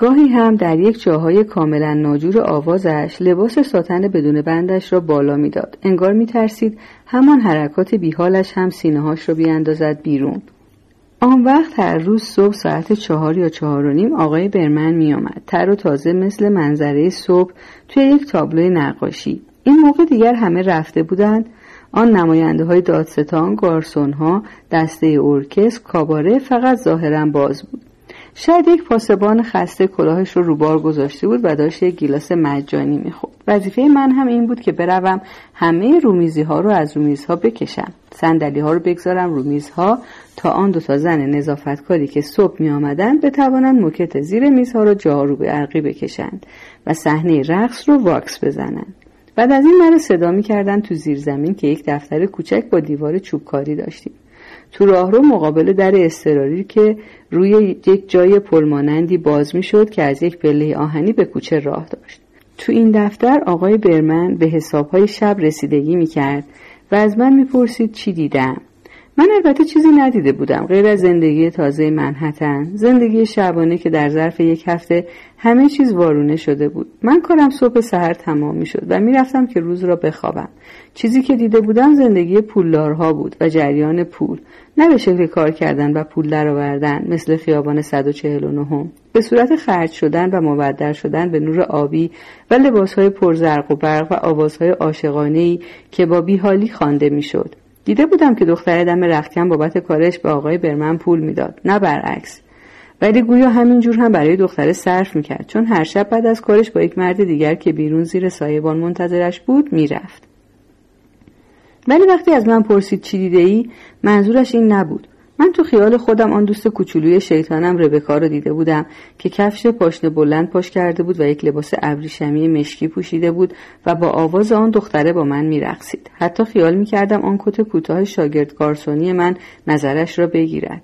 [SPEAKER 1] گاهی هم در یک جاهای کاملا ناجور آوازش لباس ساتن بدون بندش را بالا می‌داد انگار میترسید همان حرکات بیحالش هم سینه هاش را بیاندازد بیرون آن وقت هر روز صبح ساعت چهار یا چهار و نیم آقای برمن می آمد. تر و تازه مثل منظره صبح توی یک تابلوی نقاشی. این موقع دیگر همه رفته بودند آن نماینده های دادستان، گارسون ها، دسته ارکست، کاباره فقط ظاهرا باز بود. شاید یک پاسبان خسته کلاهش رو روبار گذاشته بود و داشت یک گیلاس مجانی می‌خورد. وظیفه من هم این بود که بروم همه رومیزی ها رو از رومیزها بکشم. صندلی ها رو بگذارم رومیزها تا آن دو تا زن نظافتکاری که صبح می آمدن بتوانند موکت زیر میزها رو جارو به عرقی بکشند و صحنه رقص رو واکس بزنند. بعد از این مرا صدا می کردن تو زیر زمین که یک دفتر کوچک با دیوار چوبکاری داشتیم. تو راهرو مقابل در استراری که روی یک جای پلمانندی باز می شد که از یک پله آهنی به کوچه راه داشت. تو این دفتر آقای برمن به حسابهای شب رسیدگی می کرد و از من می پرسید چی دیدم. من البته چیزی ندیده بودم. غیر از زندگی تازه منحتن زندگی شبانه که در ظرف یک هفته همه چیز وارونه شده بود. من کارم صبح سحر تمام می شد و می‌رفتم که روز را بخوابم. چیزی که دیده بودم زندگی پولدارها بود و جریان پول. نه به شکل کار کردن و پول درآوردن مثل خیابان 149 به صورت خرج شدن و مبدل شدن به نور آبی و لباسهای پرزرق و برق و آوازهای عاشقانه‌ای که با بیحالی خوانده می‌شد. دیده بودم که دختر دم رختکن بابت کارش به آقای برمن پول می‌داد. نه برعکس. ولی گویا همینجور هم برای دختره صرف می‌کرد. چون هر شب بعد از کارش با یک مرد دیگر که بیرون زیر سایبان منتظرش بود می‌رفت. ولی وقتی از من پرسید چی دیده ای منظورش این نبود. من تو خیال خودم آن دوست کوچولوی شیطانم ربکا رو دیده بودم که کفش پاشنه بلند پاش کرده بود و یک لباس ابریشمی مشکی پوشیده بود و با آواز آن دختره با من میرقصید. حتی خیال می‌کردم آن کت کوتاه شاگرد گارسونی من نظرش را بگیرد.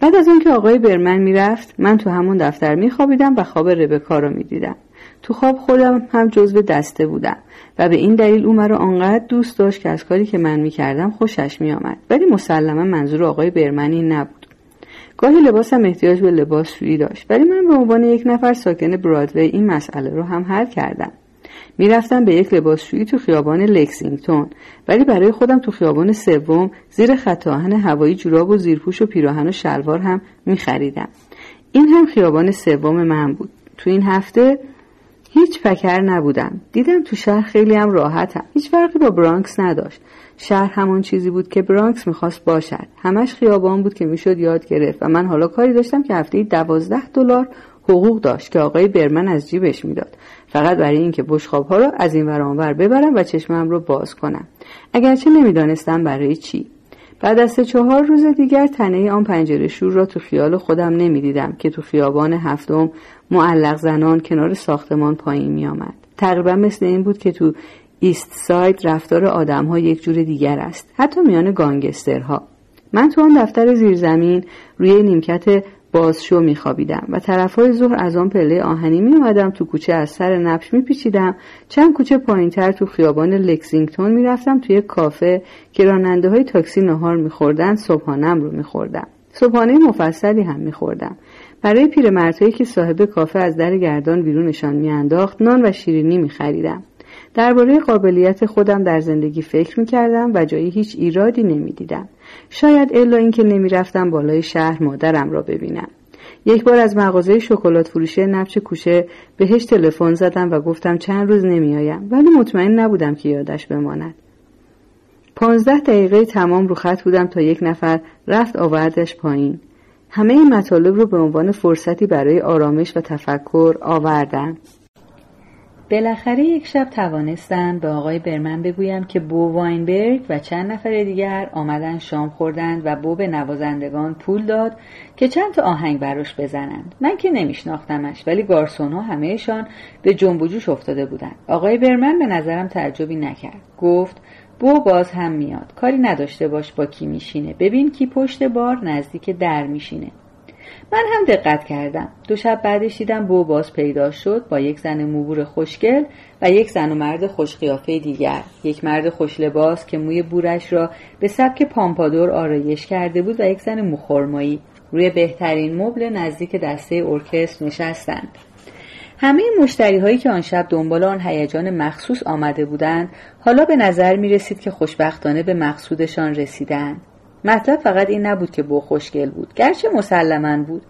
[SPEAKER 1] بعد از آنکه آقای برمن می‌رفت من تو همون دفتر میخوابیدم و خواب ربکا را می‌دیدم. تو خواب خودم هم جزو دسته بودم و به این دلیل او مرا آنقدر دوست داشت که از کاری که من می‌کردم خوشش میآمد. ولی مسلما منظور آقای برمنی نبود. گاهی لباسم احتیاج به لباس شویی داشت ولی من به عنوان یک نفر ساکن برادوی این مسئله رو هم حل کردم. می‌رفتم به یک لباسشویی تو خیابان لکسینگتون ولی برای خودم تو خیابان سوم زیر خط هوایی جوراب و زیرپوش و پیراهن و شلوار هم میخریدم. این هم خیابان سوم من بود. تو این هفته هیچ فکر نبودم. دیدم تو شهر خیلی هم راحتم. هیچ فرقی با برانکس نداشت. شهر همون چیزی بود که برانکس می‌خواست باشد. همش خیابان بود که می‌شد یاد گرفت و من حالا کاری داشتم که هفته دوازده دلار حقوق داشت که آقای برمن از جیبش می‌داد. فقط برای اینکه بشخاب ها رو از این ور ببرم و چشمم رو باز کنم. اگرچه نمی‌دانستم برای چی. بعد از سه چهار روز دیگر تنه آن پنجره شور را تو خیال خودم نمی‌دیدم که تو خیابان هفتم معلق زنان کنار ساختمان پایین می آمد. تقریبا مثل این بود که تو ایست ساید رفتار آدم ها یک جور دیگر است حتی میان گانگسترها. من تو آن دفتر زیرزمین روی نیمکت بازشو میخوابیدم و های ظهر از آن پله آهنی می اومدم تو کوچه از سر نبش میپیچیدم. چند کوچه پایینتر تو خیابان لکسینگتون می‌رفتم توی کافه که راننده های تاکسی نهار میخوردن صبحانم رو میخوردم. صبحانه مفصلی هم میخوردم. برای پیرمردهایی که صاحب کافه از در گردان بیرونشان میانداخت نان و شیرینی میخریدم. درباره قابلیت خودم در زندگی فکر می‌کردم و جایی هیچ ایرادی نمی‌دیدم. شاید الا اینکه نمی‌رفتم بالای شهر مادرم را ببینم. یک بار از مغازه شکلات فروشی نبچ کوشه بهش تلفن زدم و گفتم چند روز نمیآیم. ولی مطمئن نبودم که یادش بماند. پانزده دقیقه تمام رو خط بودم تا یک نفر رفت آوردش پایین. همه این مطالب رو به عنوان فرصتی برای آرامش و تفکر آوردم بالاخره یک شب توانستم به آقای برمن بگویم که بو واینبرگ و چند نفر دیگر آمدن شام خوردند و بو به نوازندگان پول داد که چند تا آهنگ براش بزنند. من که نمیشناختمش ولی گارسون ها همهشان به جنب جوش افتاده بودند. آقای برمن به نظرم تعجبی نکرد. گفت بو باز هم میاد. کاری نداشته باش با کی میشینه. ببین کی پشت بار نزدیک در میشینه. من هم دقت کردم. دو شب بعدش دیدم بو باز پیدا شد با یک زن موبور خوشگل و یک زن و مرد خوشقیافه دیگر. یک مرد خوش لباس که موی بورش را به سبک پامپادور آرایش کرده بود و یک زن موخرمایی. روی بهترین مبل نزدیک دسته ارکستر نشستند. همه مشتری هایی که آن شب دنبال آن هیجان مخصوص آمده بودند حالا به نظر می رسید که خوشبختانه به مقصودشان رسیدند. مطلب فقط این نبود که بو خوشگل بود. گرچه مسلما بود.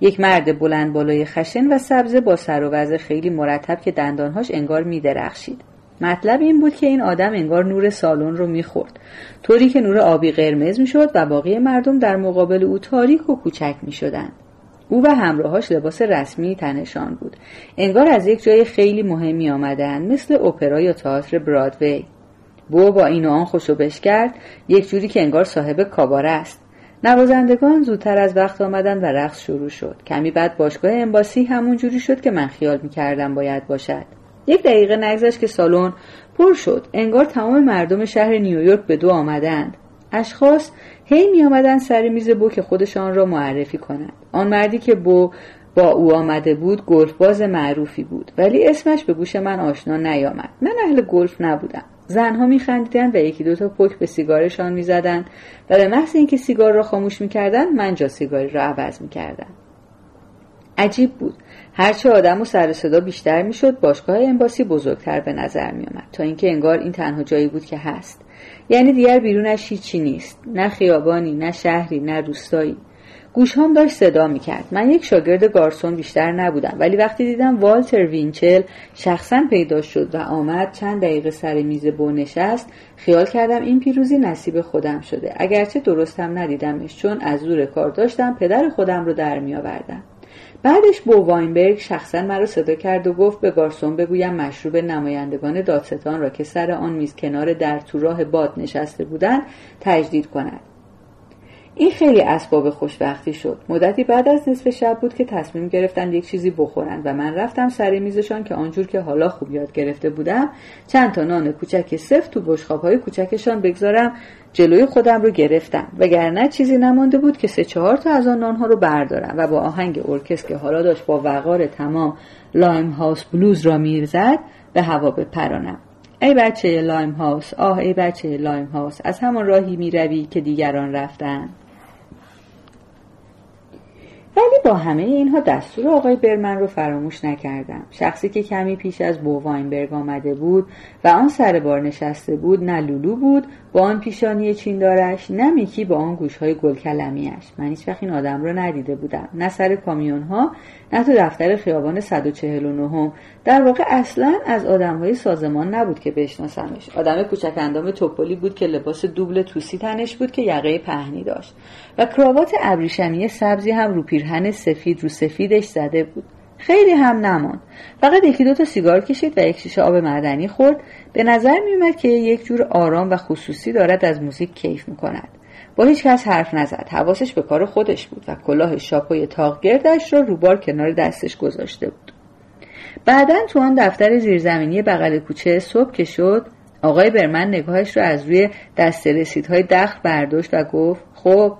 [SPEAKER 1] یک مرد بلند بالای خشن و سبز با سر و وضع خیلی مرتب که دندانهاش انگار میدرخشید. مطلب این بود که این آدم انگار نور سالن رو می‌خورد. طوری که نور آبی قرمز می‌شد و باقی مردم در مقابل او تاریک و کوچک می‌شدند. او و همراهاش لباس رسمی تنشان بود. انگار از یک جای خیلی مهمی آمدند مثل اپرا یا تئاتر برادوی. بو با این و آن خوشو بش کرد یک جوری که انگار صاحب کاباره است. نوازندگان زودتر از وقت آمدن و رقص شروع شد. کمی بعد باشگاه امباسی همون جوری شد که من خیال می‌کردم باید باشد. یک دقیقه نگذشت که سالن پر شد. انگار تمام مردم شهر نیویورک به دو آمدند. اشخاص هی می آمدن سر میز بو که خودشان را معرفی کنند. آن مردی که بو با او آمده بود گلف باز معروفی بود. ولی اسمش به گوش من آشنا نیامد. من اهل گلف نبودم. زنها میخندیدند و یکی دوتا پک به سیگارشان می‌زدند. و به محض اینکه سیگار را خاموش می‌کردند من جا سیگاری را عوض می‌کردم. عجیب بود. هرچه آدم و سر صدا بیشتر می‌شد باشگاه انباسی بزرگتر به نظر میآمد. تا اینکه انگار این تنها جایی بود که هست. یعنی دیگر بیرونش هیچی نیست. نه خیابانی نه شهری نه روستایی. گوشهام داشت صدا می‌کرد. من یک شاگرد گارسون بیشتر نبودم ولی وقتی دیدم والتر وینچل شخصا پیدا شد و آمد چند دقیقه سر میز بو نشست خیال کردم این پیروزی نصیب خودم شده. اگرچه درستم ندیدمش چون از زور کار داشتم پدر خودم رو در میآوردم. بعدش بو واینبرگ شخصا مرا صدا کرد و گفت به گارسون بگویم مشروب نمایندگان دادستان را که سر آن میز کنار در تو راه باد نشسته بودند تجدید کند. این خیلی اسباب خوشبختی شد. مدتی بعد از نصف شب بود که تصمیم گرفتن یک چیزی بخورند و من رفتم سر میزشان که آنجور که حالا خوب یاد گرفته بودم چند تا نان کوچک سفت تو بشخاب های کوچکشان بگذارم جلوی خودم رو گرفتم. وگرنه چیزی نمانده بود که سه چهار تا از آن نانها رو بردارم و با آهنگ ارکست که حالا داشت با وقار تمام لایم هاوس بلوز را میرزد به هوا بپرانم. ای بچه لایم هاوس آه ای بچه لایم هاوس از همان راهی می روی که دیگران رفتن. ولی با همه اینها دستور آقای برمن رو فراموش نکردم. شخصی که کمی پیش از بو واینبرگ آمده بود و آن سر بار نشسته بود نه لولو بود با آن پیشانی چیندارش نه میکی با آن گوشهای گلکلمیاش من هیچ این آدم رو ندیده بودم. نه سر کامیون ها نه تو دفتر خیابان 149 در واقع اصلا از آدم های سازمان نبود که بشناسمش. آدم کوچک اندام توپلی بود که لباس دوبل توسی تنش بود که یقه پهنی داشت. و کراوات ابریشمی سبزی هم رو پیرهن سفید رو سفیدش زده بود. خیلی هم نماند. فقط یکی دو تا سیگار کشید و یک شیشه آب معدنی خورد. به نظر میومد که یک جور آرام و خصوصی دارد از موزیک کیف می‌کند. با هیچ کس حرف نزد. حواسش به کار خودش بود و کلاه شاپوی تاق گردش را روبار کنار دستش گذاشته بود. بعدا تو آن دفتر زیرزمینی بغل کوچه صبح که شد آقای برمن نگاهش را از روی دست رسیدهای دخل برداشت و گفت خب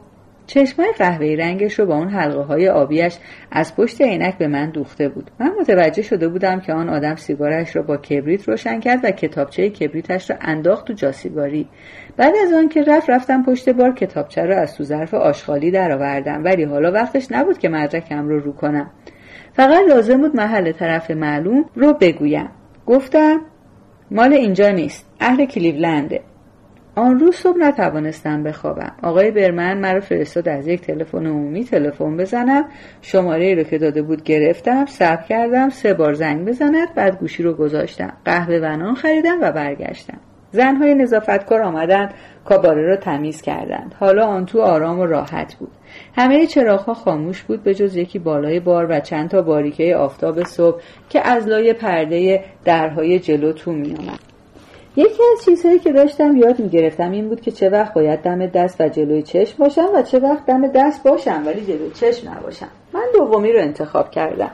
[SPEAKER 1] چشمای قهوه‌ای رنگش رو با اون حلقه های آبیش از پشت عینک به من دوخته بود. من متوجه شده بودم که آن آدم سیگارش را با کبریت روشن کرد و کتابچه کبریتش را انداخت تو جاسیگاری بعد از آن که رفت رفتم پشت بار کتابچه را از تو ظرف آشغالی درآوردم. ولی حالا وقتش نبود که مدرکم رو رو کنم. فقط لازم بود محل طرف معلوم رو بگویم. گفتم مال اینجا نیست. اهل کلیولنده. آن روز صبح نتوانستم بخوابم. آقای برمن مرا فرستاد از یک تلفن عمومی تلفن بزنم. شماره رو که داده بود گرفتم ثبت کردم سه بار زنگ بزند بعد گوشی رو گذاشتم. قهوه و نان خریدم و برگشتم. زنهای نظافتکار آمدند کاباره را تمیز کردند. حالا آن تو آرام و راحت بود. همه چراغها خاموش بود به جز یکی بالای بار و چند تا باریکه آفتاب صبح که از لای پرده درهای جلو تو میآمد. یکی از چیزهایی که داشتم یاد می‌گرفتم این بود که چه وقت باید دم دست و جلوی چشم باشم و چه وقت دم دست باشم ولی جلوی چشم نباشم. من دومی رو انتخاب کردم.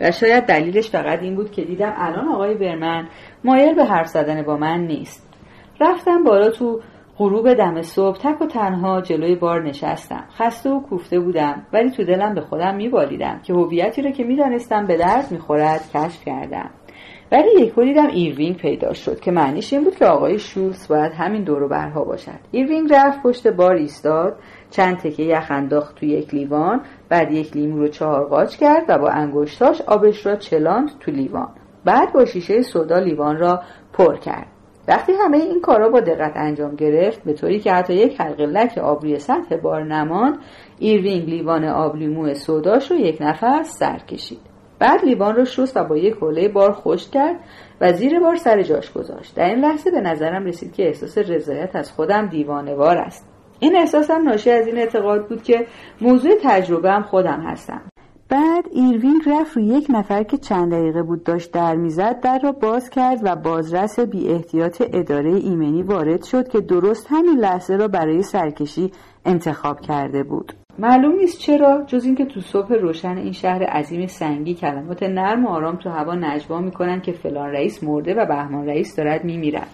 [SPEAKER 1] و شاید دلیلش فقط این بود که دیدم الان آقای برمن مایل به حرف زدن با من نیست. رفتم بالا تو غروب دم صبح تک و تنها جلوی بار نشستم. خسته و کوفته بودم ولی تو دلم به خودم میبالیدم که هویتی رو که می‌دانستم به درد می‌خورد کشف کردم. ولی یک دیدم ایروینگ پیدا شد که معنیش این بود که آقای شولز باید همین دورو برها باشد. ایروینگ رفت پشت بار ایستاد چند تکه یخ انداخت تو یک لیوان بعد یک لیمو رو چهار قاچ کرد و با انگشتاش آبش را چلاند تو لیوان. بعد با شیشه سودا لیوان را پر کرد. وقتی همه این کارا با دقت انجام گرفت به طوری که حتی یک حلقه لک آب روی سطح بار نماند ایروینگ لیوان آب لیمو سوداش رو یک نفس سر کشید. بعد لیوان رو شست و با یک حوله بار خشک کرد و زیر بار سر جاش گذاشت. در این لحظه به نظرم رسید که احساس رضایت از خودم دیوانه‌وار است. این احساسم ناشی از این اعتقاد بود که موضوع تجربه هم خودم هستم. بعد ایروینگ رفت روی یک نفر که چند دقیقه بود داشت در می‌زد در را باز کرد و بازرس بی احتیاط اداره ایمنی وارد شد که درست همین لحظه را برای سرکشی انتخاب کرده بود. معلوم نیست چرا جز اینکه تو صبح روشن این شهر عظیم سنگی کلمات نرم و آرام تو هوا نجوا می‌کنن که فلان رئیس مرده و بهمان رئیس دارد میمیرد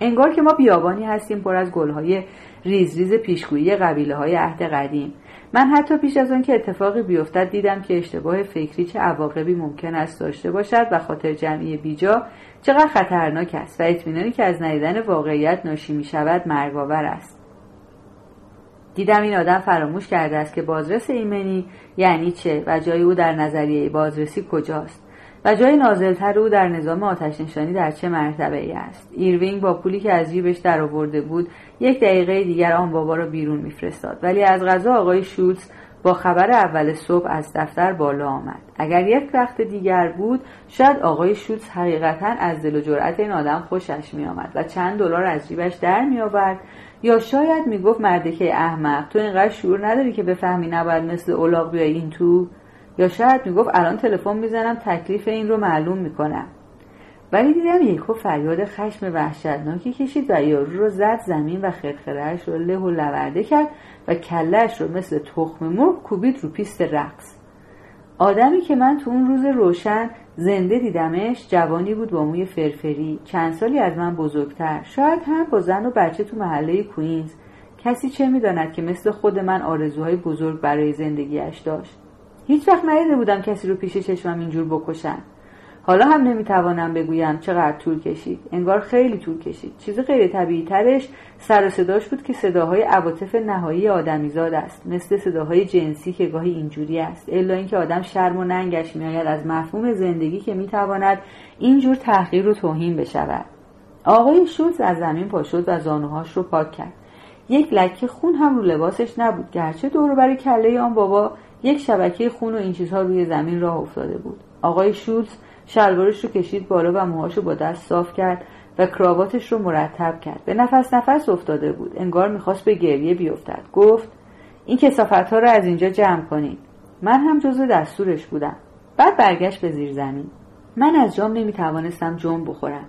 [SPEAKER 1] انگار که ما بیابانی هستیم پر از گلهای ریز ریز پیشگویی قبیله های عهد قدیم. من حتی پیش از آن که اتفاقی بیفتد دیدم که اشتباه فکری چه عواقبی ممکن است داشته باشد و خاطر جمعی بیجا چقدر خطرناک است. و اطمینانی که از ندیدن واقعیت ناشی می شود مرگاور است. دیدم این آدم فراموش کرده است که بازرس ایمنی یعنی چه و جای او در نظریه بازرسی کجاست و جای نازلتر او در نظام آتش نشانی در چه مرتبه ای است؟ ایروینگ با پولی که از جیبش در آورده بود یک دقیقه دیگر آن بابا را بیرون میفرستاد. ولی از قضا آقای شولز با خبر اول صبح از دفتر بالا آمد. اگر یک وقت دیگر بود شاید آقای شولز حقیقتا از دل و جرأت این آدم خوشش میآمد و چند دلار از جیبش در میآورد یا شاید می‌گفت مردکه احمق. تو اینقدر شعور نداری که بفهمی نباید مثل الاغ بیای این تو؟ یا شاید می‌گفت الان تلفن می‌زنم تکلیف این رو معلوم می‌کنم. ولی دیدم یکهو فریاد خشم وحشتناکی کشید و یارو رو زد زمین و خرخرهش رو له و لورده کرد و کله‌ش رو مثل تخم مرغ کوبید رو پیست رقص. آدمی که من تو اون روز روشن زنده دیدمش جوانی بود با موی فرفری. چند سالی از من بزرگتر. شاید هم با زن و بچه تو محله کوینز کسی چه می‌داند که مثل خود من آرزوهای بزرگ برای زندگیش داشت؟ هیچ وقت ندیده بودم کسی رو پیش چشمم اینجور بکشن. حالا هم نمی‌توانم بگویم چقدر طول کشید. انگار خیلی طول کشید. چیز غیر طبیعی ترش سر و صداش بود که صداهای عواطف نهایی آدمیزاد است. مثل صداهای جنسی که گاهی اینجوری است. الا اینکه آدم شرم و ننگش میآید از مفهوم زندگی که می‌تواند اینجور تحقیر و توهین بشود. آقای شولز از زمین پا و زانوهاش رو پاک کرد. یک لکه خون هم رو لباسش نبود. گرچه دور کله آن بابا یک شبکه خون و این چیزها روی زمین راه افتاده بود. آقای شولز شلوارش رو کشید بالا و موهاش رو با دست صاف کرد و کراواتش رو مرتب کرد. به نفس نفس افتاده بود. انگار می‌خواست به گریه بیفتد. گفت این کسافت ها رو از اینجا جمع کنید. من هم جزو دستورش بودم. بعد برگشت به زیر زمین. من از جام نمی‌توانستم جم بخورم.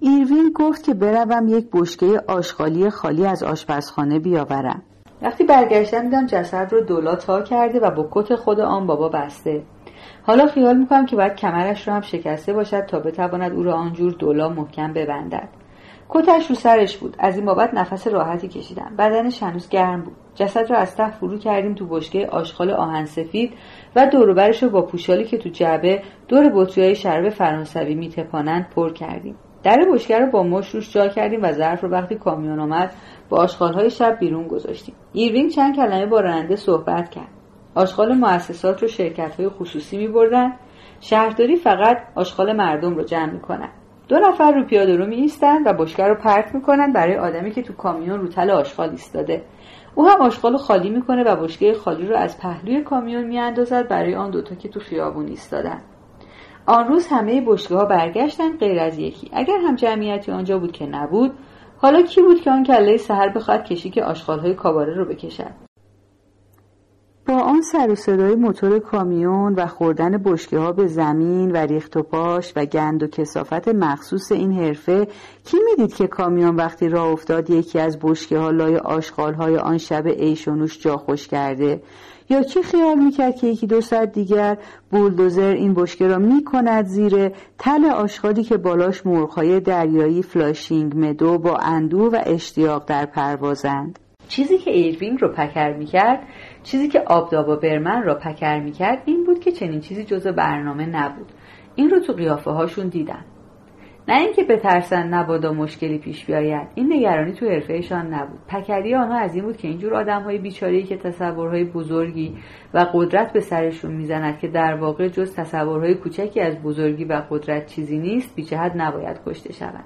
[SPEAKER 1] ایروین گفت که بروم یک بشکه آشغالی خالی از آشپزخانه بیاورم. وقتی برگشتم دیدم جسد رو دولا تا کرده و با کت خود آن بابا بسته. حالا خیال می‌کنم که باید کمرش رو هم شکسته باشد تا بتواند او را آنجور دولا محکم ببندد. کتش رو سرش بود. از این بابت نفس راحتی کشیدم. بدنش هنوز گرم بود. جسد را از ته فرو کردیم تو بشکه آشغال آهن سفید و دوروبرش رو با پوشالی که تو جعبه دور بطری شراب فرانسوی میتپانند پر کردیم. در بشکه رو با مشت روش جا کردیم و ظرف رو وقتی کامیون آمد با آشغال‌های شب بیرون گذاشتیم. ایروینگ چند کلمه با راننده صحبت کرد. آشغال مؤسسات رو شرکت های خصوصی می بردن شهرداری فقط آشغال مردم رو جمع می کنن. دو نفر رو پیاده رو میان و بشکه رو پرت می‌کنن برای آدمی که تو کامیون رو تل آشغال ایستاده. او هم آشغال خالی می‌کنه و بشکه خالی رو از پهلوی کامیون میاندازد برای آن دوتا که تو خیابون ایستادن. آن روز همه بشکه ها برگشتن غیر از یکی. اگر هم جمعیتی آنجا بود که نبود حالا کی بود که آن کله سهر بخواد کشی که های کاباره رو بکشد؟ با آن سر و صدای موتور کامیون و خوردن بشکه ها به زمین و ریخت و پاش و گند و کسافت مخصوص این حرفه کی می‌دید که کامیون وقتی راه افتاد یکی از بشکه ها لای آشغال های آن شب عیش و نوش جا خوش کرده؟ یا کی خیال می‌کرد که یکی دو ساعت دیگر بولدوزر این بشکه را می‌کند زیر تل آشغالی که بالاش مرغهای دریایی فلاشینگ مدو با اندوه و اشتیاق در پروازند؟ چیزی که ایروینگ رو پکر می‌کرد چیزی که آبدابا برمن را پکر می‌کرد این بود که چنین چیزی جز برنامه نبود. این رو تو قیافه هاشون دیدن. نه اینکه بترسن نبادا مشکلی پیش بیاید. این نگرانی تو حرفهشان نبود. پکری آنها از این بود که اینجور آدمهای بیچارهای که تصورهای بزرگی و قدرت به سرشون می‌زند که در واقع جز تصورهای کوچکی از بزرگی و قدرت چیزی نیست بیجهت نباید کشته شوند.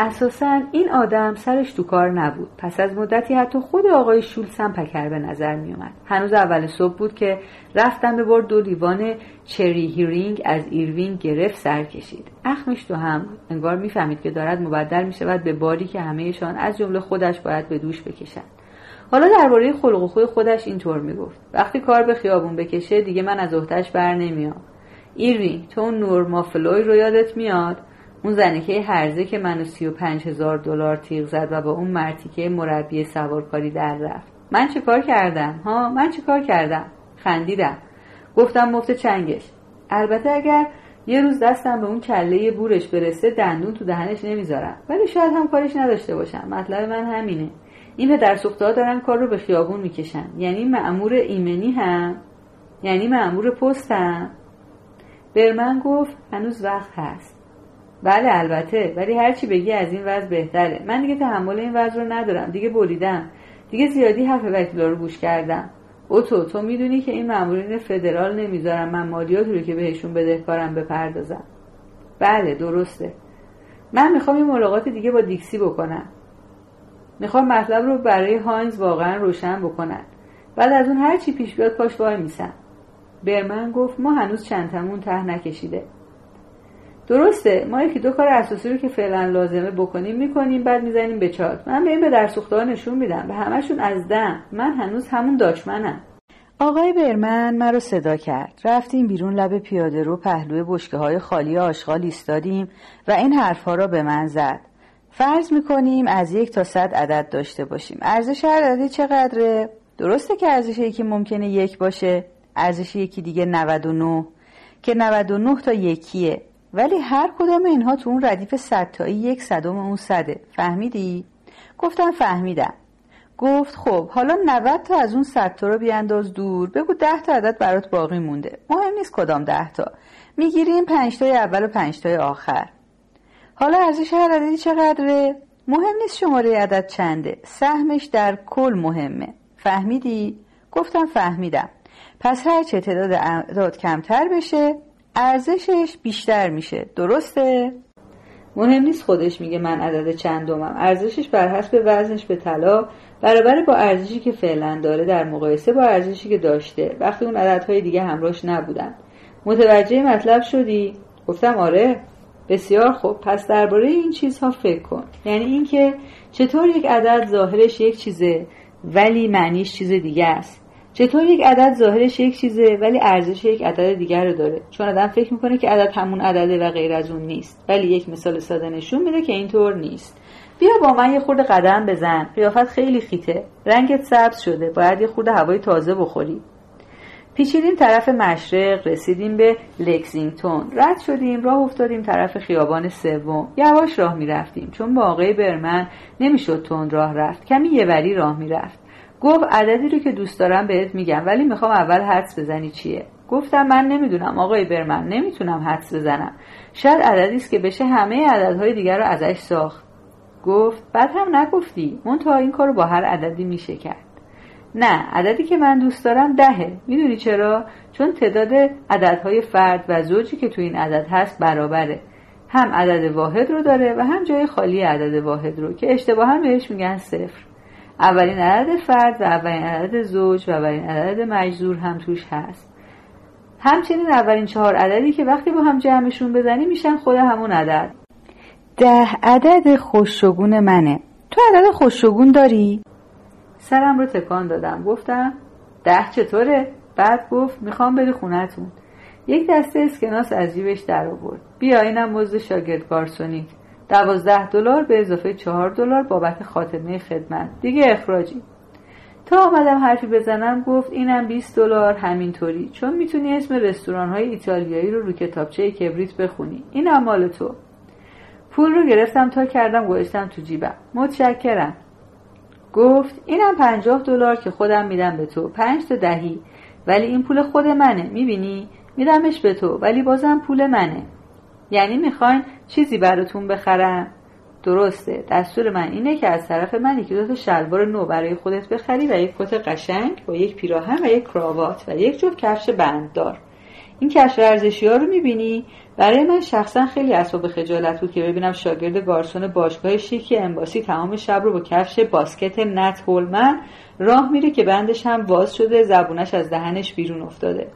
[SPEAKER 1] اساسا این آدم سرش تو کار نبود. پس از مدتی حتی خود آقای شولز هم پکر به نظر می اومد هنوز اول صبح بود که رفت دم بار دو لیوان چری هیرینگ از ایروین گرفت سر کشید. اخمش تو هم انگار می‌فهمید که دارد مبدل می شود به باری که همهشان از جمله خودش باید به دوش بکشند. حالا درباره خلق و خوی خودش اینطور می‌گفت. وقتی کار به خیابون بکشه دیگه من از عهدهش بر نمیام ایروین تو اون نورما فلوی رو یادت میاد؟ اون زنکه هرزه که منو سی و پنج هزار دلار تیغ زد و با اون مرتیکه مربی سوارکاری در رفت. من چه کار کردم؟ ها من چه کار کردم؟ خندیدم. گفتم مفت چنگش. البته اگر یه روز دستم به اون کله بورش برسه دندون تو دهنش نمی‌ذارم. ولی شاید هم کارش نداشته باشم. مطلب من همینه. این پدر سوخته دارن کار رو به خیابون می‌کشن. یعنی معمور ایمنی هم؟ یعنی معمور پست هم برمن گفت هنوز وقت هست. بله البته. ولی هرچی بگی از این وضع بهتره. من دیگه تحمل این وضع رو ندارم. دیگه بریدم. دیگه زیادی حرف وکیلا رو گوش کردم. اوتو تو می‌دونی که این مامورین فدرال نمی‌ذارم من مالیات رو که بهشون بدهکارم بپردازم. بله درسته. من می‌خوام این ملاقات دیگه با دیکسی بکنم. می‌خوام مطلب رو برای هاینز واقعا روشن بکنن. بعد از اون هرچی پیش بیاد پاش وای میسن. برمن گفت ما هنوز چندتمون ته نکشیده. درسته ما یکی دو کار اساسی رو که فعلا لازمه بکنیم می‌کنیم بعد می‌زنیم به چات من به این به نشون میدم به همشون از دم. من هنوز همون داچمنم آقای برمن مرا صدا کرد. رفتیم بیرون لب پیاده رو پهلوی بشکه های خالی آشغال ایستادیم و این حرفها را به من زد. فرض می‌کنیم از یک تا صد عدد داشته باشیم. ارزش هر عددی چقدره؟ درسته که ارزش یکی ممکنه یک باشه. ارزش یکی دیگه 99 که 99 تا یکیه. ولی هر کدام اینها تو اون ردیف صد تایی یک صدم اون صده. فهمیدی؟ گفتم فهمیدم. گفت خب حالا 90 تا از اون 100 تا رو بیانداز دور. بگو 10 تا عدد برات باقی مونده. مهم نیست کدام 10 تا. می‌گیریم 5 تای اول و 5 تای آخر. حالا ارزش هر عددی چقدره؟ مهم نیست شماره عدد چنده. سهمش در کل مهمه. فهمیدی؟ گفتم فهمیدم. پس هر چه تعداد اعداد کمتر بشه ارزشش بیشتر میشه. درسته؟ مهم نیست خودش میگه من عدد چندمم. ارزشش بر حسب وزنش به طلا برابر با ارزشی که فعلا داره در مقایسه با ارزشی که داشته. وقتی اون عددهای دیگه همراهش نبودن. متوجه مطلب شدی؟ گفتم آره. بسیار خوب. پس درباره این چیزها فکر کن. یعنی اینکه چطور یک عدد ظاهرش یک چیزه ولی معنیش چیز دیگه است. چطور یک عدد ظاهرش یک چیزه ولی ارزش یک عدد دیگر رو داره؟ چون آدم فکر می‌کنه که عدد همون عدده و غیر از اون نیست. ولی یک مثال ساده نشون میده که اینطور نیست. بیا با من یه خورده قدم بزن. قیافت خیلی خیته. رنگت سبز شده. باید یه خورده هوای تازه بخوری. پیچیدیم طرف مشرق. رسیدیم به لکسینگتون رد شدیم. راه افتادیم طرف خیابان سوم. یواش راه می‌رفتیم. چون با آقای برمن نمی‌شد تون راه رفت. کمی یه وری راه می‌رفت. گفت عددی رو که دوست دارم بهت میگم ولی می‌خوام اول حدس بزنی چیه؟ گفتم من نمی‌دونم آقای برمن نمی‌تونم حدس بزنم. شاید عددی است که بشه همه عددهای دیگر رو ازش ساخت. گفت بعد هم نگفتی. اون تا این کارو با هر عددی میشه کرد. نه عددی که من دوست دارم دهه. می‌دونی چرا؟ چون تعداد عددهای فرد و زوجی که تو این عدد هست برابره. هم عدد واحد رو داره و هم جای خالی عدد واحد رو که اشتباها بهش میگن صفر. اولین عدد فرد و اولین عدد زوج و اولین عدد مجذور هم توش هست. همچنین اولین چهار عددی که وقتی با هم جمعشون بزنی میشن خود همون عدد. ده عدد خوششگون منه. تو عدد خوششگون داری؟ سرم رو تکان دادم. گفتم ده چطوره؟ بعد گفت می‌خوام بری خونتون یک دسته اسکناس از جیبش در آورد بیا اینم مزد شاگرد گارسونیت دوازده دلار به اضافه چهار دلار بابت خاتمه خدمت. دیگه اخراجی. تا آمدم حرفی بزنم گفت اینم 20 دلار همینطوری. چون می‌تونی اسم رستوران های ایتالیایی رو رو کتابچه کبریت بخونی. اینم مال تو. پول رو گرفتم تا کردم گذاشتم تو جیبم. متشکرم. گفت اینم پنجاه دلار که خودم میدم به تو. پنج تا دهی. ولی این پول خود منه. می‌بینی؟ میدمش به تو. ولی بازم پول منه. یعنی می‌خواین چیزی براتون بخرم. درسته. دستور من اینه که از طرف من یکی دو شلوار نو برای خودت بخری و یک کت قشنگ با یک پیراهن و یک کراوات و یک جفت کفش بنددار. این کفش ورزشی ها رو می‌بینی؟ برای من شخصا خیلی اسباب خجالت بود که ببینم شاگرد گارسون باشگاه شیکی امباسی تمام شب رو با کفش باسکت نت هولمن راه میره که بندش هم باز شده زبونش از دهنش بیرون افتاده.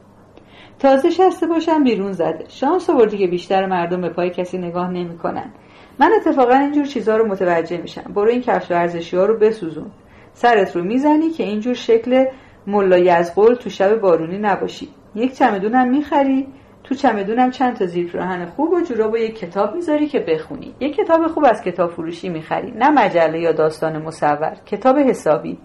[SPEAKER 1] تازه شسته باشم بیرون زده. شانس آوردی که بیشتر مردم به پای کسی نگاه نمی‌کنن. من اتفاقا اینجور چیزها رو متوجه میشم. برو این کفش ورزشی ها رو بسوزون. سرت رو می‌زنی که اینجور شکل ملا یزقل تو شب بارونی نباشی. یک چمدونم می‌خری تو چمدونم چند تا پیراهن خوب و جوراب و یک کتاب می‌ذاری که بخونی. یک کتاب خوب از کتاب فروشی می‌خری. نه مجله یا داستان مصور. کتاب حسابی.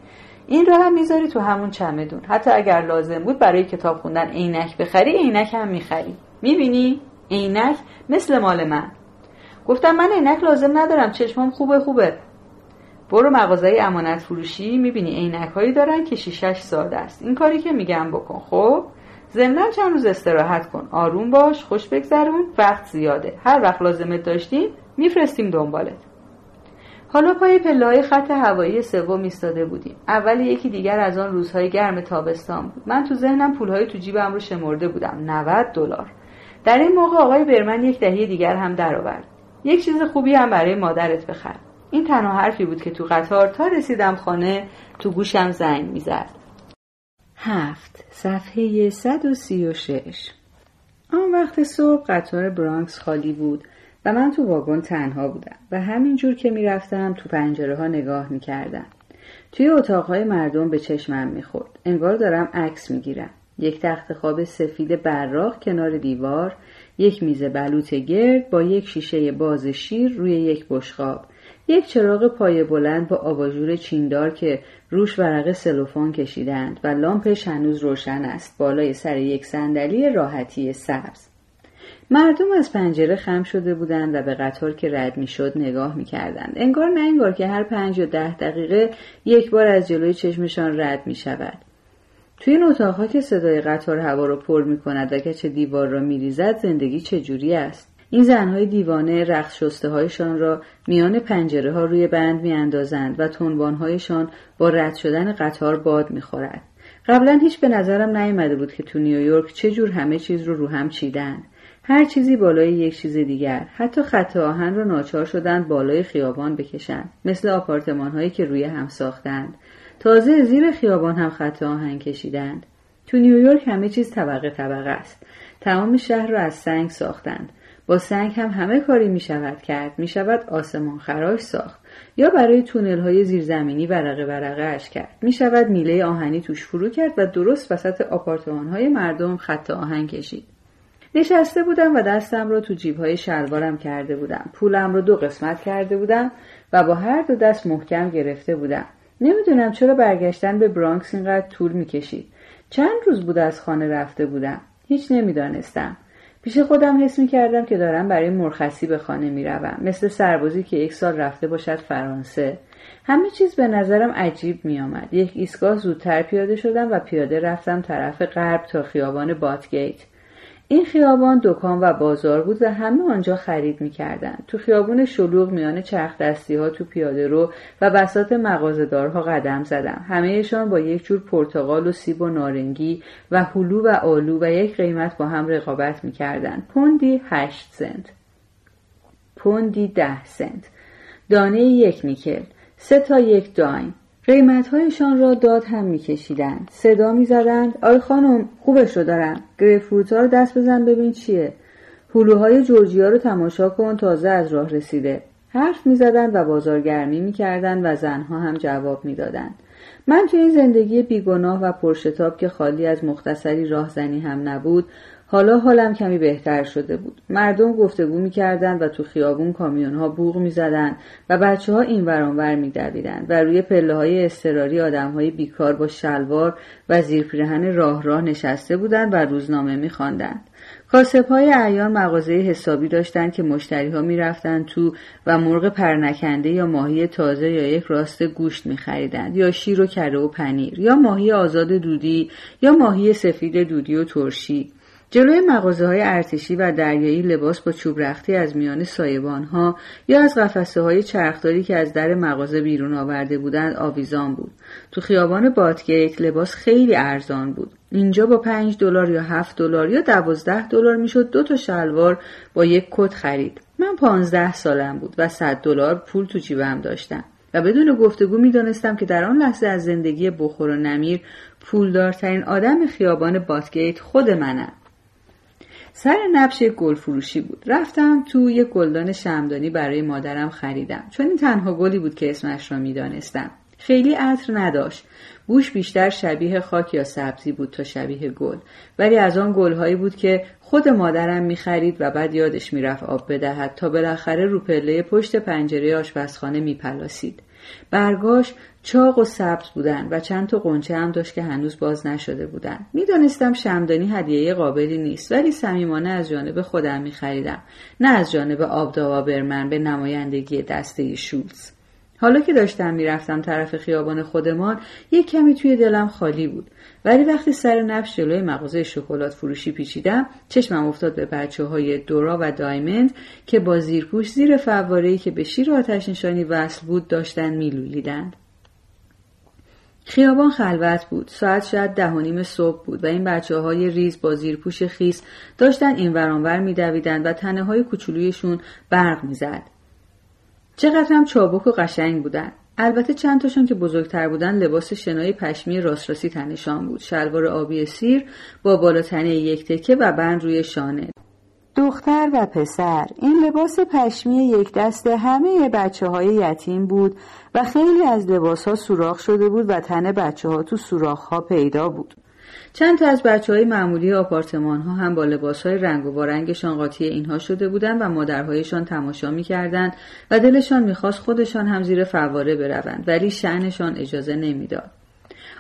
[SPEAKER 1] این رو هم می‌ذاری تو همون چمدون. حتی اگر لازم بود برای کتاب خوندن عینک بخری عینک هم می‌خری. می‌بینی؟ عینک مثل مال من. گفتم من عینک لازم ندارم چشمام خوبه خوبه. برو مغازه امانت فروشی می‌بینی عینک هایی دارن که شیشش ساده است. این کاری که میگم بکن خب؟ ضمنا چند روز استراحت کن. آروم باش خوش بگذرون وقت زیاده. هر وقت لازمت داشتیم میفرستیم دنبالت. حالا پای پلهای خط هوایی سوم ایستاده بودیم. اول یکی دیگر از آن روزهای گرم تابستان بود. من تو ذهنم پولهای تو جیبم رو شمرده بودم. 90 دلار. در این موقع آقای برمن یک دهی دیگر هم درآورد. یک چیز خوبی هم برای مادرت بخر. این تنها حرفی بود که تو قطار تا رسیدم خانه تو گوشم زنگ می‌زد. هفت. صفحه 136 آن وقت صبح قطار برانکس خالی بود. من تو واگن تنها بودم و همینجور که می‌رفتم تو پنجره ها نگاه می‌کردم. توی اتاقهای مردم به چشمم می‌خورد. انگار دارم عکس می‌گیرم. یک تخت خواب سفید براق کنار دیوار یک میز بلوط گرد با یک شیشه باز شیر روی یک بشقاب یک چراغ پایه بلند با آباژور چیندار که روش ورق سلوفان کشیدند و لامپش هنوز روشن است بالای سر یک صندلی راحتی سبز. مردم از پنجره خم شده بودند و به قطار که رد می‌شد نگاه می‌کردند انگار نه انگار که هر پنج و ده دقیقه یک بار از جلوی چشمشان رد می شود. توی این اتاقها که صدای قطار هوا را پر می کند و کچ دیوار را می ریزد زندگی چجوری است؟ این زنهای دیوانه رقص شسته هایشان را میان پنجره ها روی بند می اندازند و هایشان با رد شدن قطار باد می خورد. قبلا هیچ به نظرم نیامده بود که تو نیویورک چه جور همه چیز رو رو هم چیدن. هر چیزی بالای یک چیز دیگر حتی خط آهن را ناچار شدند بالای خیابان بکشند مثل آپارتمان هایی که روی هم ساختند. تازه زیر خیابان هم خط آهن کشیدند. تو نیویورک همه چیز طبقه طبقه است. تمام شهر را از سنگ ساختند. با سنگ هم همه کاری می شود کرد. می شود آسمان خراش ساخت. یا برای تونل های زیرزمینی ورقه ورقه اش کرد. می شود میله آهنی توش فرو کرد و درست وسط آپارتمان های مردم خط آهن کشید. نشسته بودم و دستم را تو های شلوارم کرده بودم. پولم رو دو قسمت کرده بودم و با هر دو دست محکم گرفته بودم. نمی‌دونم چرا برگشتن به برانکس اینقدر طول می‌کشید. چند روز بود از خانه رفته بودم. هیچ نمی‌دانستم. پیش خودم حس می‌کردم که دارم برای مرخصی به خانه می‌روم. مثل سربازی که یک سال رفته باشد فرانسه. همه چیز به نظرم عجیب میآمد. یک ایستگاه زودتر پیاده شدم و پیاده رفتم طرف غرب تا خیابان باتگیت این خیابان دکان و بازار بود و همه آنجا خرید می‌کردند. تو خیابون شلوغ میان چرخ دستی ها تو پیاده رو و بسات مغازهدارها قدم زدم. همهشان با یک جور پرتقال و سیب و نارنگی و هلو و آلو و یک قیمت با هم رقابت می‌کردند. پوندی هشت سنت. پوندی ده سنت. دانه یک نیکل. سه تا یک دایم قیمتهایشان را داد هم میکشیدند. صدا می‌زدند. آی خانم خوبش رو دارم. گریفروت ها رو دست بزن ببین چیه. هلوهای جورجیا رو تماشا کن تازه از راه رسیده. حرف می‌زدند و بازارگرمی می‌کردند و زنها هم جواب می‌دادند. من توی این زندگی بیگناه و پرشتاب که خالی از مختصری راهزنی هم نبود حالا حالم کمی بهتر شده بود. مردم گفتگو می‌کردند و تو خیابون کامیون ها بوغ می‌زدند و بچه ها این ورانور میدویدند و روی پله های استراری آدم های بیکار با شلوار و زیرپیرهن راه راه نشسته بودند و روزنامه میخواندند. کاسب های ایان مغازه حسابی داشتند که مشتری ها می‌رفتند تو و مرغ پرنکنده یا ماهی تازه یا یک راست گوشت میخریدند یا شیر و کره و پنیر یا ماهی آزاد دودی یا ماهی سفید دودی و ترشی. جلوی مغازه های ارتشی و دریایی لباس با چوب رختی از میان سایبان ها یا از قفسه های چرخداری که از در مغازه بیرون آورده بودند آویزان بود. تو خیابان باتگیت لباس خیلی ارزان بود. اینجا با پنج دلار یا هفت دلار یا دوازده دلار می‌شد دو تا شلوار با یک کت خرید. من پانزده سالم بود و صد دلار پول تو جیبم داشتم. و بدون گفتگو می‌دانستم که در آن لحظه از زندگی بخور و نمیر پولدارترین آدم خیابان باتگیت خود منم. سر نبش یک گل فروشی بود. رفتم تو یک گلدان شمدانی برای مادرم خریدم. چون این تنها گلی بود که اسمش را می‌دانستم. خیلی عطر نداشت. بوش بیشتر شبیه خاک یا سبزی بود تا شبیه گل. ولی از آن گلهایی بود که خود مادرم می‌خرید و بعد یادش می‌رفت آب بدهد تا بالاخره رو پله پشت پنجره آشپزخانه میپلاسید. برگاش چاق و سبز بودن و چند تا قنچه هم داشت که هنوز باز نشده بودن. می‌دانستم شمدانی هدیه قابلی نیست ولی صمیمانه از جانب خودم میخریدم. نه از جانب آبداوابرمن به نمایندگی دسته شولز. حالا که داشتم می‌رفتم طرف خیابان خودمان یک کمی توی دلم خالی بود. ولی وقتی سر نفش جلوی مغازه شکلات فروشی پیچیدم چشمم افتاد به بچه های دورا و دایمند که با زیرپوش زیر فوارهی که به شیر آتش نشانی وصل بود داشتن میلولیدند. خیابان خلوت بود. ساعت شاید ده و نیم صبح بود و این بچه های ریز با زیرپوش خیس داشتن این ورانور میدویدند و تنه های کوچولویشون برق می‌زد. چقدر هم چابک و قشنگ بودن. البته چند تاشون که بزرگتر بودن لباس شنای پشمی راست تنشان بود. شلوار آبی سیر با بالاتنه یک تکه و بند روی شانه. دختر و پسر این لباس پشمی یک دست همه بچه های یتیم بود و خیلی از لباس ها سوراخ شده بود و تن بچه ها تو سوراخ ها پیدا بود چند تا از بچه های معمولی آپارتمان ها هم با لباس های رنگ و بارنگشان قاطی اینها شده بودند و مادرهایشان تماشا می‌کردند و دلشان می‌خواست خودشان هم زیر فواره بروند ولی شعنشان اجازه نمی‌داد.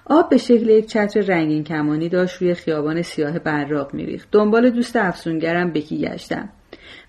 [SPEAKER 1] آب به شکل یک چتر رنگین کمانی داشت روی خیابان سیاه براق میریخت. دنبال دوست افسونگرم بکی گشتم؟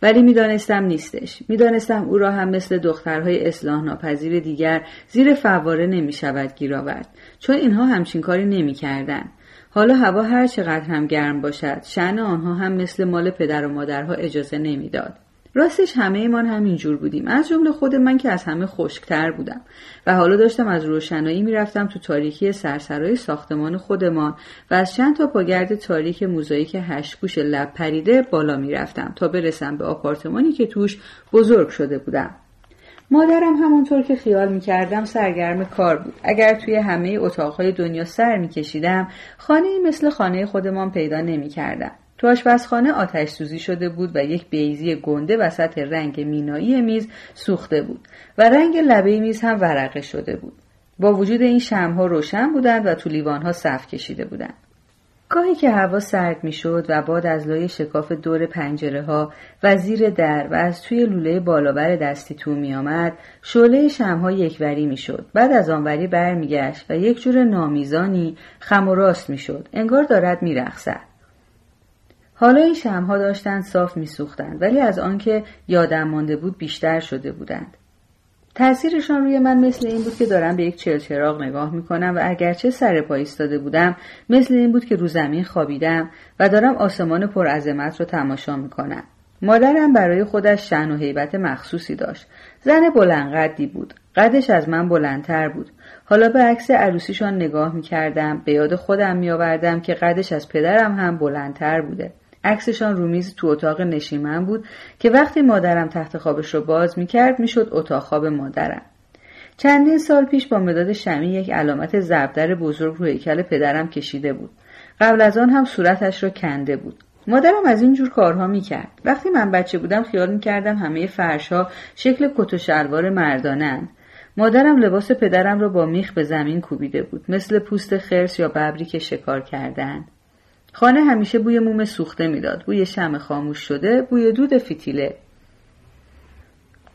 [SPEAKER 1] ولی می‌دانستم نیستش. می‌دانستم او را هم مثل دخترهای اصلاح ناپذیر دیگر زیر فواره نمی‌شود گیر آورد. چون اینها همچین کاری نمی‌کردند. حالا هوا هر چقدر هم گرم باشد شن آنها هم مثل مال پدر و مادرها اجازه نمی‌داد. راستش همه ایمان همینجور بودیم. از جمله خود من که از همه خشکتر بودم. و حالا داشتم از روشنایی می‌رفتم تو تاریکی سرسرای ساختمان خودمان و از چند تا پاگرد تاریک موزاییک هشتگوش لب پریده بالا می‌رفتم تا برسم به آپارتمانی که توش بزرگ شده بودم. مادرم همانطور که خیال می‌کردم سرگرم کار بود. اگر توی همه اتاقهای دنیا سر میکشیدم خانه مثل خانه خودمان پیدا نمی‌کردم. تو آشپزخانه آتش سوزی شده بود و یک بیزی گنده وسط رنگ مینایی میز سوخته بود و رنگ لبه میز هم ورقه شده بود. با وجود این شمها روشن بودند و تو لیوانها صف کشیده بودند. گاهی که هوا سرد می‌شد و باد از لای شکاف دور پنجره ها و زیر در و از توی لوله بالاور دستی تو می آمد شعله شمها یکوری می شد بعد از آنوری برمیگشت و یک جور نامیزانی خم و راست می شد انگار دارد می حالا این شمها داشتند صاف میسوختند ولی از آنکه یادم مانده بود بیشتر شده بودند. تأثیرشان روی من مثل این بود که دارم به یک چلچراغ نگاه می‌کنم و اگرچه سر پا ایستاده بودم مثل این بود که رو زمین خوابیدم و دارم آسمان پرعظمت رو تماشا می‌کنم. مادرم برای خودش شن و حیبت مخصوصی داشت. زن بلندقدی بود. قدش از من بلندتر بود. حالا به عکس عروسیشان نگاه می‌کردم به یاد خودم میآوردم که قدش از پدرم هم بلندتر بوده. عکسشان رو میز تو اتاق نشیمن بود که وقتی مادرم تخت خوابش رو باز می‌کرد می‌شد اتاق خواب مادرم. چندین سال پیش با مداد شمی یک علامت زبدر بزرگ روی هیکل پدرم کشیده بود. قبل از آن هم صورتش را کنده بود. مادرم از این جور کارها می‌کرد. وقتی من بچه بودم خیال می‌کردم همه فرشها شکل کت و شلوار مردانند مادرم لباس پدرم را با میخ به زمین کوبیده بود. مثل پوست خرس یا ببری که شکار کردند خانه همیشه بوی موم سوخته می‌داد. بوی شم خاموش شده بوی دود فیتیله.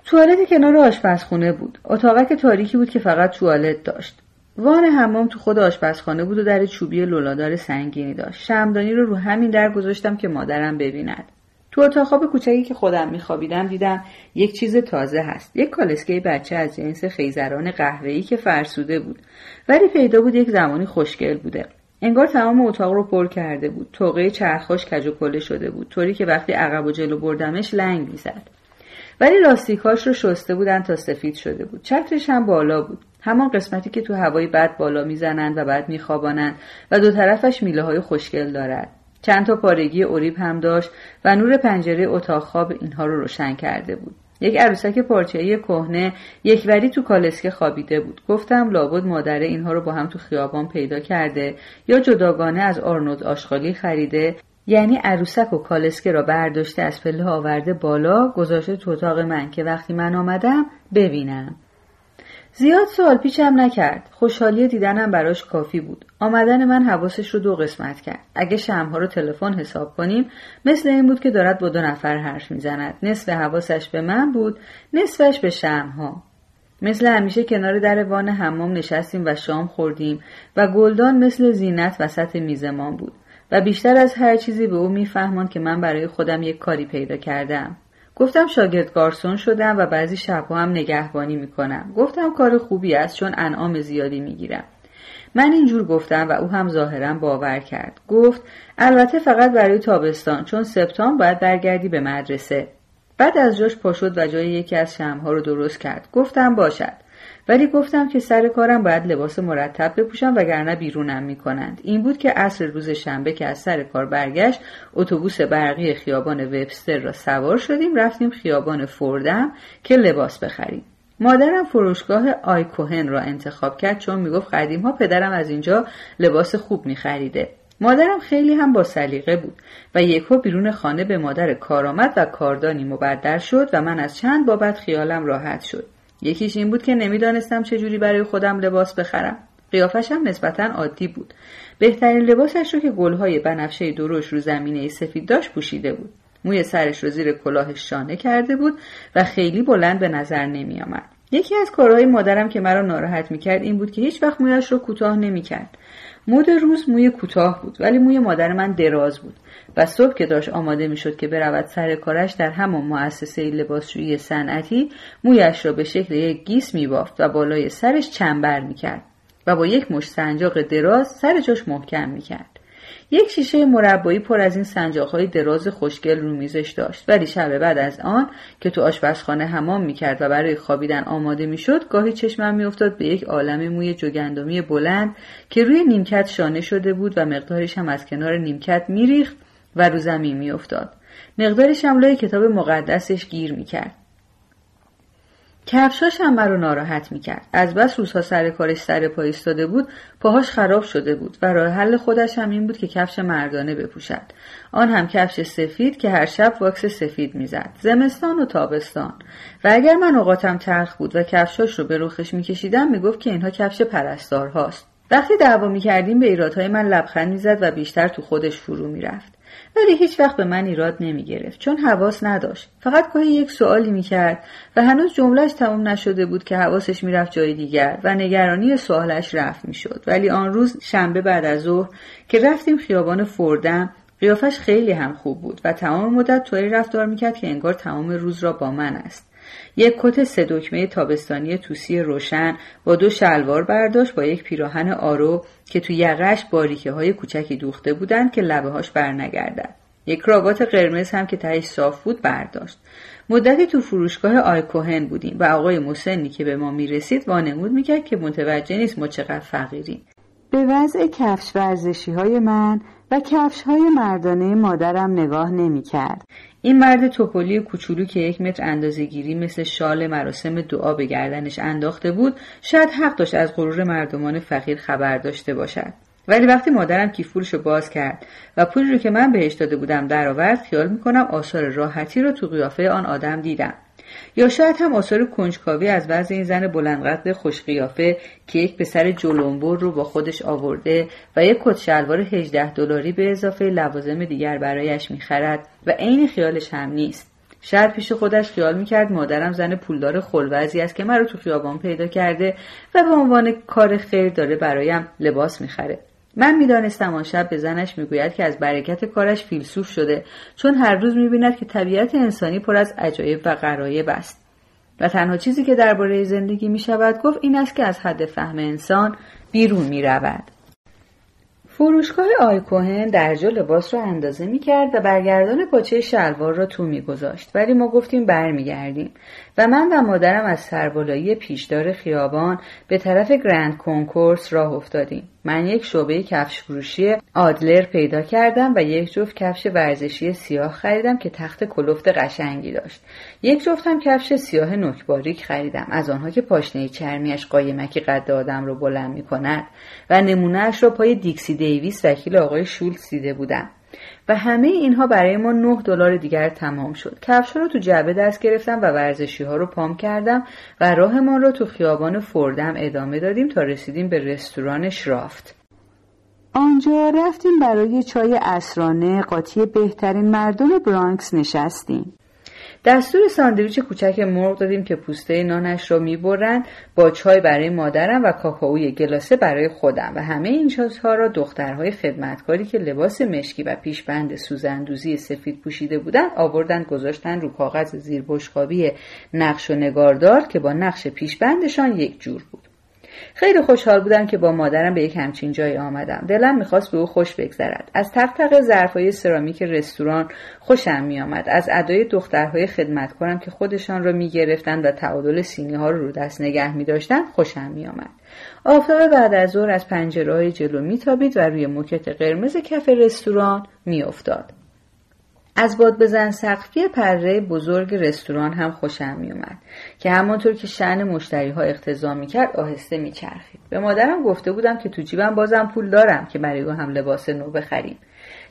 [SPEAKER 1] توالت کنار آشپزخونه بود. اتاقک تاریکی بود که فقط توالت داشت. وان حمام تو خود آشپزخانه بود و در چوبی لولادار سنگینی داشت. شمدانی رو رو همین در گذاشتم که مادرم ببیند. تو اتاق خواب کوچکی که خودم میخوابیدم دیدم یک چیز تازه هست. یک کالسکه بچه از جنس خیزران قهوه‌ای که فرسوده بود. ولی پیدا بود یک زمانی خوشگل بوده. انگار تمام اتاق رو پر کرده بود. توقه چرخاش کج و کله شده بود. طوری که وقتی عقب و جلو بردمش لنگ می‌زد. ولی لاستیکاش رو شسته بودن تا سفید شده بود. چترش هم بالا بود. همان قسمتی که تو هوای بد بالا می‌زنند و بعد میخوابانند و دو طرفش میله های خوشگل دارد. چند تا پارگی اوریب هم داشت و نور پنجره اتاق خواب اینها رو روشن کرده بود. یک عروسک پارچه‌ای کهنه یکوری تو کالسکه خوابیده بود. گفتم لابد مادره اینها رو با هم تو خیابان پیدا کرده یا جداگانه از آرنود آشغالی خریده. یعنی عروسک و کالسکه را برداشته از پله آورده بالا گذاشته تو اتاق من که وقتی من آمدم ببینم. زیاد سوال پیچم نکرد. خوشحالی دیدنم براش کافی بود. آمدن من حواسش رو دو قسمت کرد. اگه شمها رو تلفن حساب کنیم مثل این بود که دارد با دو نفر حرف می‌زند. نصف حواسش به من بود نصفش به شمها مثل همیشه کنار در وان حمام نشستیم و شام خوردیم و گلدان مثل زینت وسط میزمان بود. و بیشتر از هر چیزی به او میفهمان که من برای خودم یک کاری پیدا کردم. گفتم شاگرد گارسون شدم و بعضی شبها هم نگهبانی می‌کنم. گفتم کار خوبی است چون انعام زیادی می‌گیرم. من اینجور گفتم و او هم ظاهرا باور کرد. گفت البته فقط برای تابستان چون سپتامبر باید برگردی به مدرسه. بعد از جاش پا شد و جای یکی از شمها رو درست کرد. گفتم باشد. ولی گفتم که سر کارم باید لباس مرتب بپوشم وگرنه بیرونم می‌کنند. این بود که عصر روز شنبه که از سر کار برگشت اتوبوس برقی خیابان وبستر را سوار شدیم رفتیم خیابان فوردم که لباس بخریم. مادرم فروشگاه آیکوهن را انتخاب کرد چون می‌گفت قدیم ها پدرم از اینجا لباس خوب میخریده. مادرم خیلی هم با سلیقه بود و یکو بیرون خانه به مادر کارآمد و کاردانی مبدل شد و من از چند بابت خیالم راحت شد. یکیش این بود که نمی‌دانستم چجوری برای خودم لباس بخرم. قیافش هم نسبتا عادی بود. بهترین لباسش رو که گلهای بنفشه درشت رو زمینه سفید داشت پوشیده بود. موی سرش رو زیر کلاهش شانه کرده بود و خیلی بلند به نظر نمی آمد. یکی از کارهای مادرم که مرا ناراحت می‌کرد این بود که هیچ وقت مویش رو کوتاه نمی‌کرد. مود روز موی کوتاه بود ولی موی مادر من دراز بود. و صبح که داشت آماده می‌شد که برود سر کارش در همان مؤسسه لباسشویی صنعتی مویش را به شکل یک گیس میبافت و بالای سرش چنبر می‌کرد و با یک مش سنجاق دراز سر جاش محکم می‌کرد. یک شیشه مربایی پر از این سنجاقهای دراز خوشگل رو میزش داشت. ولی شب بعد از آن که تو آشپزخانه حمام می‌کرد و برای خوابیدن آماده می‌شد گاهی چشمم میافتاد به یک عالم موی جوگندمی بلند که روی نیمکت شانه شده بود و مقدارش هم از کنار نیمکت میریخت و رو زمین میافتاد. هم لای کتاب مقدسش گیر می‌کرد. کفشاش هم مرا ناراحت می‌کرد. از بس روزها سر کارش سر پا ایستاده بود پاهاش خراب شده بود و راه حل خودش هم این بود که کفش مردانه بپوشد. آن هم کفش سفید که هر شب واکس سفید می‌زد. زمستان و تابستان. و اگر من اوقاتم تلخ بود و کفشاش رو به روخش میکشیدم می‌گفت که اینها کفش پرستار هاست وقتی دعوا می‌کردیم به ایرادهای من لبخند می‌زد و بیشتر تو خودش فرو می‌رفت. ولی هیچ وقت به من ایراد نمی گرفت چون حواس نداشت. فقط گاهی یک سوالی می کرد و هنوز جملهش تمام نشده بود که حواسش می‌رفت جای دیگر و نگرانی سوالش رفت می شد ولی آن روز شنبه بعد از ظهر که رفتیم خیابان فردم قیافش خیلی هم خوب بود و تمام مدت طوری رفتار می‌کرد که انگار تمام روز را با من است. یک کت سه دکمه تابستانی توسی روشن با دو شلوار برداشت با یک پیراهن آرو که تو یقش باریکه های کوچکی دوخته بودند که لبه هاش برنگردد. یک کراوات قرمز هم که تهش صاف بود برداشت. مدتی تو فروشگاه آیکوهن بودیم و آقای مسنی که به ما می‌رسید وانمود می‌کرد که متوجه نیست ما چقدر فقیریم. به وضع کفش ورزشی های من و کفش های مردانه مادرم نگاه نمی کرد. این مرد توپلی کوچولو که یک متر اندازه گیری مثل شال مراسم دعا به گردنش انداخته بود شاید حق داشت از غرور مردمان فقیر خبر داشته باشد. ولی وقتی مادرم کیفورش رو باز کرد و پولی رو که من بهش داده بودم درآورد خیال می‌کنم آثار راحتی رو تو قیافه آن آدم دیدم یا شاید هم آثار کنجکاوی از وضع این زن بلندقد خوشقیافه که یک پسر جلنبور رو با خودش آورده و یک کت شلوار 18 دلاری به اضافه لوازم دیگر برایش می‌خرد و عین خیالش هم نیست. شاید پیش خودش خیال می‌کرد مادرم زن پولدار خلوزی است که مرا تو خیابان پیدا کرده و به عنوان کار خیر داره برایم لباس می‌خره. من می‌دانستم آن شب به زنش می‌گوید که از برکت کارش فیلسوف شده چون هر روز می‌بیند که طبیعت انسانی پر از عجایب و غرایب است. و تنها چیزی که درباره زندگی می شود گفت این است که از حد فهم انسان بیرون می رود. فروشگاه آیکوهن درجا لباس را اندازه می کرد و برگردان پاچه شلوار را تو می گذاشت ولی ما گفتیم برمیگردیم و من و مادرم از سربالایی پیشدار خیابان به طرف گرند کنکورس راه افتادیم. من یک شعبه کفش فروشی آدلر پیدا کردم و یک جفت کفش ورزشی سیاه خریدم که تخت کلفت قشنگی داشت. یک جفت هم کفش سیاه نکباریک خریدم. از آنها که پاشنه چرمیش قایمکی قد آدم رو بلند می کند و نمونهاش را پای دیکسی دیویس وکیل آقای شولتز دیده بودم. و همه اینها برای ما 9 دلار دیگر تمام شد. کفش رو تو جعبه دست گرفتم و ورزشی ها رو پام کردم و راهمان رو تو خیابان فردم ادامه دادیم تا رسیدیم به رستوران شرافت. آنجا رفتیم برای چای اسرانه قاطی بهترین مردم برانکس نشستیم. دستور ساندویچ کوچک مرغ دادیم که پوسته نانش را می‌برند با چای برای مادرم و کاکائوی گلاسه برای خودم. و همه این چیزها را دخترهای خدمتکاری که لباس مشکی و پیشبند سوزندوزی سفید پوشیده بودند آوردند گذاشتن رو کاغذ زیر بشقابی نقش و نگاردار که با نقش پیشبندشان یک جور بود. خیلی خوشحال بودم که با مادرم به یک همچین جایی آمدم. دلم می‌خواست به او خوش بگذرد. از تق ظرفهای سرامیک رستوران خوشم میآمد. از ادای دخترهای خدمتکارم که خودشان را می‌گرفتند و تعادل سینی ها رو رو دست نگه میداشتند خوشم میآمد. آفتاب بعد از ظهر از پنجره های جلو میتابید و روی موکت قرمز کف رستوران میافتاد. از باد بزن سقفی پره بزرگ رستوران هم خوشم میومد که همانطور که شعن مشتری ها اقتضا می‌کرد آهسته میچرخید. به مادرم گفته بودم که تو جیبم بازم پول دارم که برای او هم لباس نو بخریم.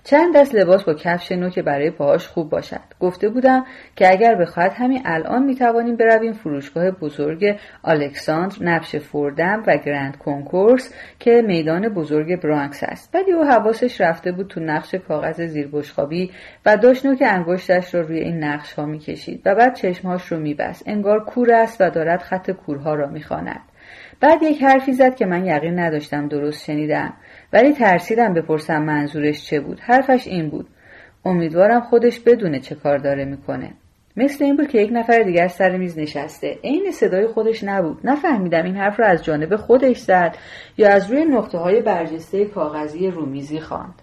[SPEAKER 1] چند دست لباس با کفش نو که برای پاهاش خوب باشد. گفته بودم که اگر بخواهد همین الان می‌توانیم برویم فروشگاه بزرگ الکساندر نبش فوردم و گرند کنکورس که میدان بزرگ برانکس است. ولی او حواسش رفته بود تو نقش کاغذ زیر بشخابی و داشت نوک انگشتش را روی این نقش ها می‌کشید و بعد چشمهاش رو میبست. انگار کور است و دارد خط کورها را می‌خواند. بعد یک حرفی زد که من یقین نداشتم درست شنیدم. ولی ترسیدم بپرسم منظورش چه بود. حرفش این بود. امیدوارم خودش بدونه چه کار داره می‌کنه. مثل این بود که یک نفر دیگر سر میز نشسته. عین صدای خودش نبود. نفهمیدم این حرف را از جانب خودش زد یا از روی نقطه های برجسته کاغذی رومیزی خواند.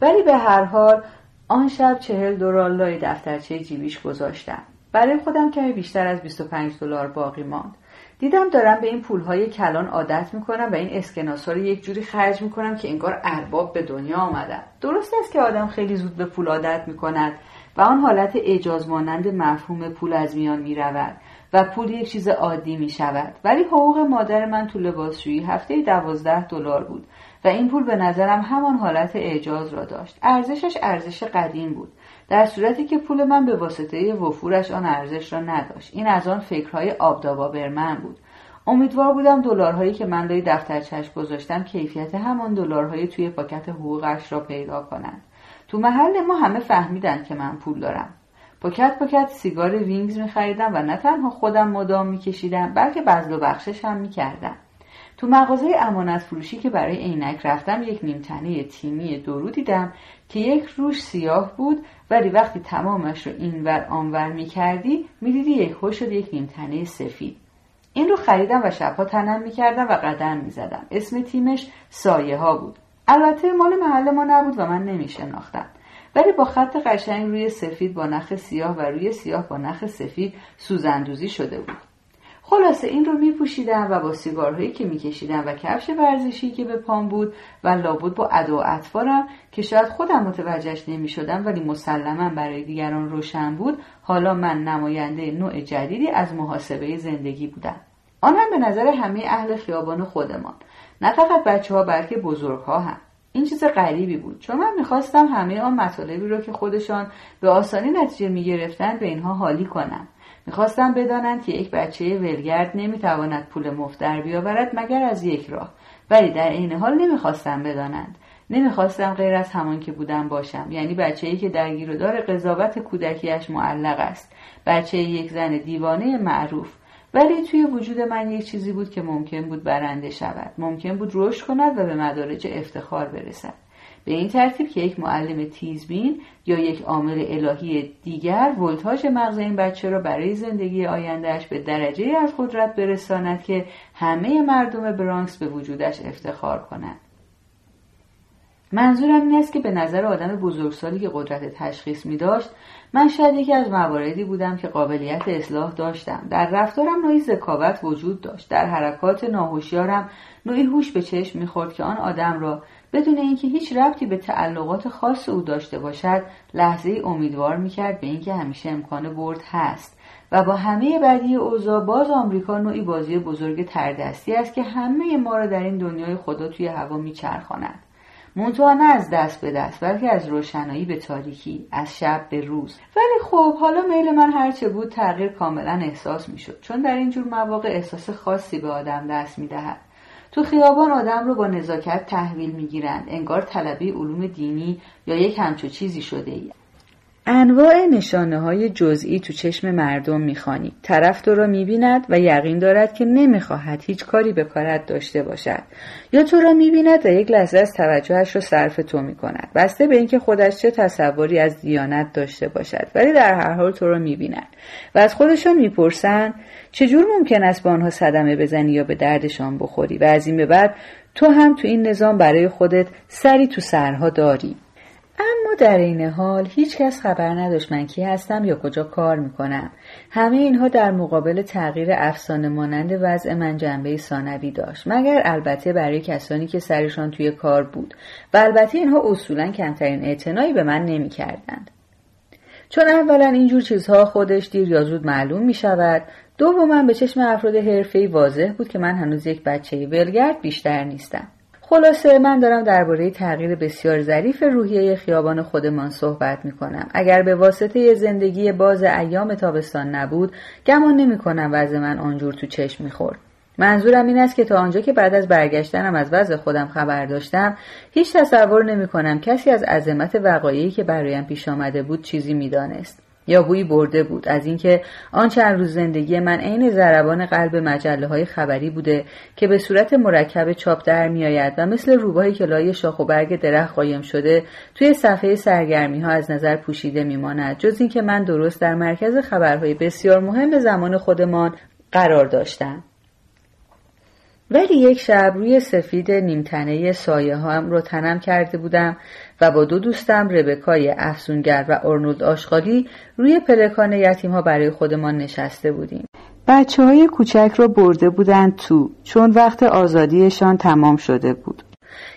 [SPEAKER 1] ولی به هر حال آن شب چهل دلار لای دفترچه جیبیش گذاشتم. برای خودم کمی بیشتر از 25 دلار باقی ماند. دیدم دارم به این پولهای کلان عادت می‌کنم و این اسکناس ها رو یک جوری خرج می‌کنم که انگار ارباب به دنیا آمدن. درست است که آدم خیلی زود به پول عادت می‌کند و آن حالت اجاز مانند مفهوم پول از میان می‌رود و پول یک چیز عادی می شود ولی حقوق مادر من تو لباسشویی هفته دوازده دلار بود و این پول به نظرم همان حالت اعجاز را داشت. ارزشش ارزش قدیم بود. در صورتی که پول من به واسطه وفورش آن ارزش را نداشت. این از آن فکرهای آبدابا برمن بود. امیدوار بودم دلارهایی که من لای دفترچش گذاشتم کیفیت همان دلارهای توی پاکت حقوقش را پیدا کنند. تو محل ما همه فهمیدند که من پول دارم. پاکت پاکت سیگار وینگز میخریدم و نه تنها خودم مدام میکشیدم بلکه بذل و بخشش هم می‌کردم. تو مغازه امانت فروشی که برای عینک رفتم یک نیمتنه تیمی درو دیدم که یک روش سیاه بود ولی وقتی تمامش رو اینور آنور می‌کردی می‌دیدی یک هوش شد یک نیمتنه سفید. این رو خریدم و شبها تنم می‌کردم و قدم می‌زدم. اسم تیمش سایه ها بود. البته مال محل ما نبود و من نمیشناختم. ولی با خط قشنگ روی سفید با نخ سیاه و روی سیاه با نخ سفید سوزندوزی شده بود. خلاصه این رو می پوشیدم و با سیگارهایی که میکشیدم و کفش ورزشی که به پام بود و لابد با ادا و اطوارم که شاید خودم متوجهش نمی شدم ولی مسلما برای دیگران روشن بود حالا من نماینده نوع جدیدی از محاسبه زندگی بودم. آن هم به نظر همه اهل خیابان خودمان نه فقط بچه ها بلکه بزرگ ها هم. این چیز غریبی بود. چون من می‌خواستم همه آن مطالبی رو که خودشان به آسانی نتیجه می‌گرفتند به اینها حالی کنم. می‌خواستم بدانند که یک بچه ولگرد نمی‌تواند پول مفت در بیاورد مگر از یک راه. ولی در عین حال نمی‌خواستم بدانند. نمی‌خواستم غیر از همان که بودم باشم. یعنی بچه ای که در گیرودار قضاوت کودکیش معلق است. بچه یک زن دیوانه معروف. ولی توی وجود من یک چیزی بود که ممکن بود برنده شود. ممکن بود رشد کند و به مدارج افتخار برسد. به این ترتیب که یک معلم تیزبین یا یک عامل الهی دیگر ولتاژ مغز این بچه را برای زندگی آیندهش به درجه از قدرت برساند که همه مردم برانکس به وجودش افتخار کنند. منظورم این است که به نظر آدم بزرگسالی که قدرت تشخیص می داشت من شاید یکی از مواردی بودم که قابلیت اصلاح داشتم. در رفتارم نوعی ذکاوت وجود داشت. در حرکات ناهوشیارم نوعی هوش به چشم می‌خورد که آن آدم را بدون اینکه هیچ ربطی به تعلقات خاص او داشته باشد لحظه امیدوار می‌کرد به اینکه همیشه امکان برد هست. و با همه بدی اوضاع باز آمریکا نوعی بازی بزرگ تردستی است که همه ما را در این دنیای خدا توی هوا میچرخاند. منتها نه از دست به دست بلکه از روشنایی به تاریکی از شب به روز. ولی خب حالا میل من هرچه بود تغییر کاملا احساس می‌شد چون در اینجور مواقع احساس خاصی به آدم دست می‌دهد. تو خیابان آدم رو با نزاکت تحویل می‌گیرند. انگار طلبه علوم دینی یا یک همچو چیزی شده ای انواع نشانه های جزئی تو چشم مردم می‌خوانی. طرف تو را می‌بیند و یقین دارد که نمی‌خواهد هیچ کاری به کارت داشته باشد. یا تو را می‌بیند و یک لحظه از توجهش را صرف تو می‌کند. بسته به اینکه خودش چه تصوری از دیانت داشته باشد. ولی در هر حال تو را می‌بیند. و از خودشان می‌پرسند چجور ممکن است به آنها صدمه بزنی یا به دردشان بخوری و از این به بعد تو هم تو این نظام برای خودت سری تو سرها داری. اما در این حال هیچ کس خبر نداشت من کی هستم یا کجا کار می‌کنم. همه اینها در مقابل تغییر افسانه مانند وضع من جنبه ثانوی داشت. مگر البته برای کسانی که سرشان توی کار بود. و البته اینها اصولا کمترین اعتنایی به من نمی‌کردند. چون اولا اینجور چیزها خودش دیر یا زود معلوم می شود دوما به چشم افراد حرفه‌ای واضح بود که من هنوز یک بچه ولگرد بیشتر نیستم. خلاصه من دارم درباره تغییر بسیار ظریف روحیه خیابان خودمان صحبت می کنم. اگر به واسطه زندگی باز ایام تابستان نبود گمان نمی کنم وضع من آنجور تو چشم می خورد. منظورم این است که تا آنجا که بعد از برگشتنم از وضع خودم خبر داشتم هیچ تصور نمی کنم کسی از عظمت وقایعی که برایم پیش آمده بود چیزی می‌دانست. یا بویی برده بود. از اینکه آن چند روز زندگی من عین ضربان قلب مجله های خبری بوده که به صورت مرکب چاپ در میآید و مثل روباهی که لای شاخ و برگ درخت قایم شده توی صفحه سرگرمی ها از نظر پوشیده میماند. جز اینکه من درست در مرکز خبرهای بسیار مهم زمان خودمان قرار داشتم. ولی یک شب روی سفید نیمتنه سایه هم رو تنم کرده بودم و با دو دوستم ربکای افسونگر و ارنولد آشغالی روی پلکان یتیم ها برای خودمان نشسته بودیم. بچه های کوچک را برده بودند تو چون وقت آزادیشان تمام شده بود.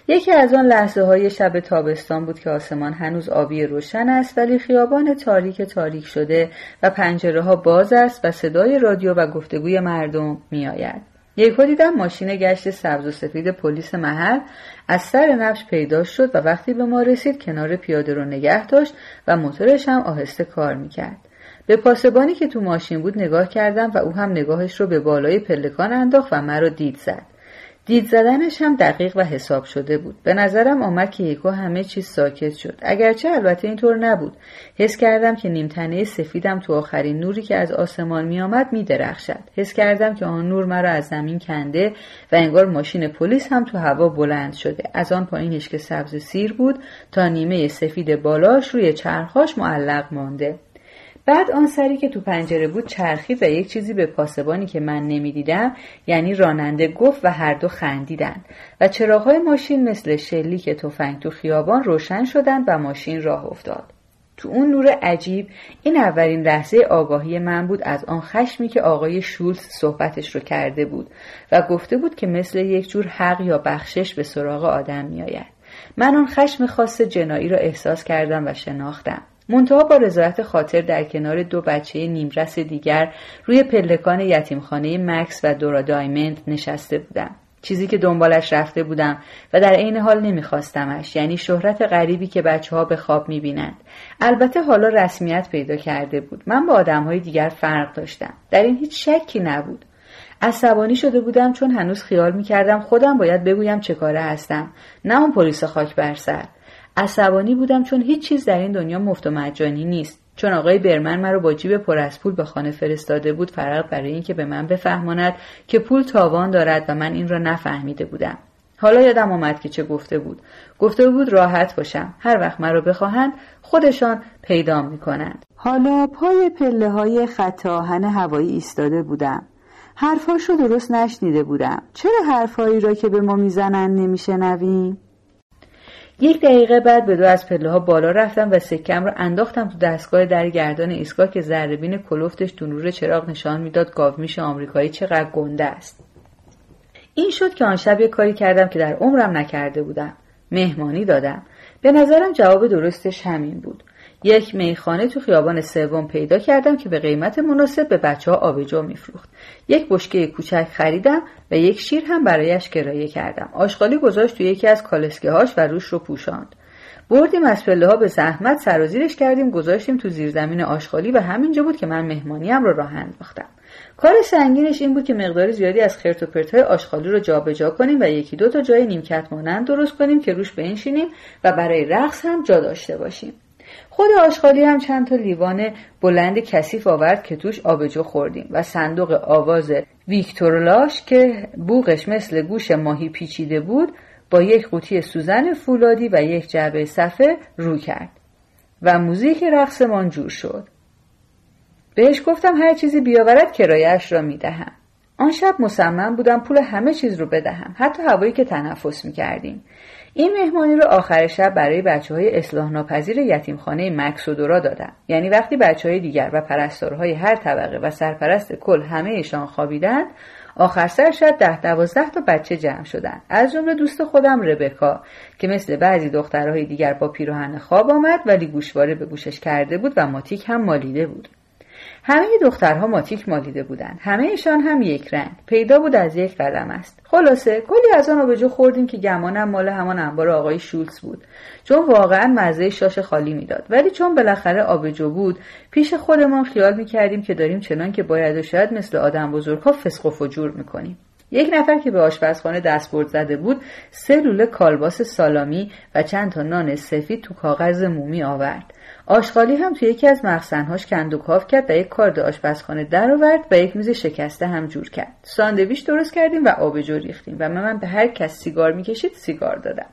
[SPEAKER 1] یکی از آن لحظه های شب تابستان بود که آسمان هنوز آبی روشن است ولی خیابان تاریک تاریک شده و پنجره ها باز است و صدای رادیو و گفتگوی مردم می آید. یکو دیدم ماشین گشت سبز و سفید پلیس محل از سر نفش پیدا شد و وقتی به ما رسید کنار پیاده رو نگه داشت و موتورش هم آهسته کار می‌کرد. به پاسبانی که تو ماشین بود نگاه کردم و او هم نگاهش رو به بالای پلکان انداخت و مرا دید زد. دید زدنش هم دقیق و حساب شده بود. به نظرم آمد که یکو همه چیز ساکت شد. اگرچه البته اینطور نبود. حس کردم که نیمتنه سفیدم تو آخرین نوری که از آسمان میآمد میدرخشد. حس کردم که آن نور مرا از زمین کنده و انگار ماشین پلیس هم تو هوا بلند شده. از آن پایینش که سبز سیر بود تا نیمه سفید بالاش روی چرخاش معلق مانده. بعد آن سری که تو پنجره بود چرخید و یک چیزی به پاسبانی که من نمی‌دیدم یعنی راننده گفت و هر دو خندیدند. و چراغهای ماشین مثل شلیک تفنگ تو خیابان روشن شدند و ماشین راه افتاد. تو اون نور عجیب این اولین لحظه آگاهی من بود از آن خشمی که آقای شولز صحبتش رو کرده بود و گفته بود که مثل یک جور حق یا بخشش به سراغ آدم میآید. من آن خشم خاص جنایی را احساس کردم و شناختم. منتها با رضایت خاطر در کنار دو بچه نیمرس دیگر روی پلکان یتیمخانه مکس و دورا دایمند نشسته بودم. چیزی که دنبالش رفته بودم و در عین حال نمیخواستمش یعنی شهرت غریبی که بچه ها به خواب می‌بینند. البته حالا رسمیت پیدا کرده بود. من با آدم های دیگر فرق داشتم. در این هیچ شکی نبود. عصبانی شده بودم چون هنوز خیال می‌کردم خودم باید بگویم چه کاره هستم. نه اون پلیس خاک بر عصبانی بودم چون هیچ چیز در این دنیا مفت و مجانی نیست. چون آقای برمن مرا با جیب پر از پول به خانه فرستاده بود فقط برای اینکه به من بفهماند که پول تاوان دارد و من این را نفهمیده بودم. حالا یادم آمد که چه گفته بود. گفته بود راحت باشم. هر وقت مرا بخواهند خودشان پیدا می کنند حالا پای پله های خط آهن هوایی ایستاده بودم. حرفاش رو درست نشنیده بودم. چرا حرفهایی را که به ما می‌زنند نمیشنویم؟ یک دقیقه بعد به دو از پله ها بالا رفتم و سکم رو انداختم تو دستگاه در گردان ایستگاه که ذربین کلفتش تو نور چراغ نشان می‌داد گاومیش آمریکایی چقدر گنده است. این شد که آن شب یک کاری کردم که در عمرم نکرده بودم. مهمانی دادم. به نظرم جواب درستش همین بود. یک میخانه تو خیابان سوم پیدا کردم که به قیمت مناسب به بچه ها آبجو میفروخت. یک بشکه کوچک خریدم و یک شیر هم برایش کرایه کردم. آشغالی گذاشت تو یکی از کالسکه هاش و روش رو پوشاند. بردیم از پله ها به زحمت سرازیرش کردیم گذاشتیم تو زیرزمین آشغالی و همینجا بود که من مهمانیم رو راه انداختم. کار سنگینش این بود که مقدار زیادی از خرت و پرتای آشغالی رو جابجا کنیم و یکی دو تا جای نیمکت مانند درست کنیم که روش بنشینیم و برای رقص هم جا داشته باشیم. خود آشغالی هم چند تا لیوان بلند کثیف آورد که توش آبجو خوردیم و صندوق آواز ویکتورلاش که بوغش مثل گوش ماهی پیچیده بود با یک قوطی سوزن فولادی و یک جعبه صفه رو کرد و موزیک رقصمان جور شد. بهش گفتم هر چیزی بیاورد کرایش را می‌دهم. آن شب مصمم بودم پول همه چیز رو بدهم حتی هوایی که تنفس می‌کردیم. این مهمانی رو آخر شب برای بچه های اصلاح ناپذیر یتیمخانه مکسودورا دادم یعنی وقتی بچه های دیگر و پرستارهای هر طبقه و سرپرست کل همهشان خوابیدند آخر سر شاید ده دوازده تا بچه جمع شدن. از جمله دوست خودم ربکا که مثل بعضی دخترهای دیگر با پیراهن خواب آمد ولی گوشواره به گوشش کرده بود و ماتیک هم مالیده بود. همه دخترها ماتیک مالیده بودند همهشان هم یک رنگ. پیدا بود از یک قدم است. خلاصه کلی از آن آبجو خوردیم که گمانم مال همان انبار آقای شولز بود. چون واقعا مزه شاش خالی می‌داد. ولی چون بالاخره آبجو بود پیش خودمان خیال می‌کردیم که داریم چنان که باید و شاید مثل آدم بزرگها فسق و فجور می‌کنیم. یک نفر که به آشپزخانه دستبرد زده بود سه لوله کالباس سالامی و چند تا نان سفید تو کاغذ مومی آورد. آشغالی هم توی یکی از مخزنهاش کند و کاف کرد و یک کارد آشپزخانه در آورد و یک میز شکسته هم جور کرد. ساندویچ درست کردیم و آبجو ریختیم و من به هر کس سیگار می‌کشید سیگار دادم.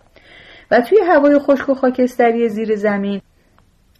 [SPEAKER 1] و توی هوای خشک و خاکستری زیر زمین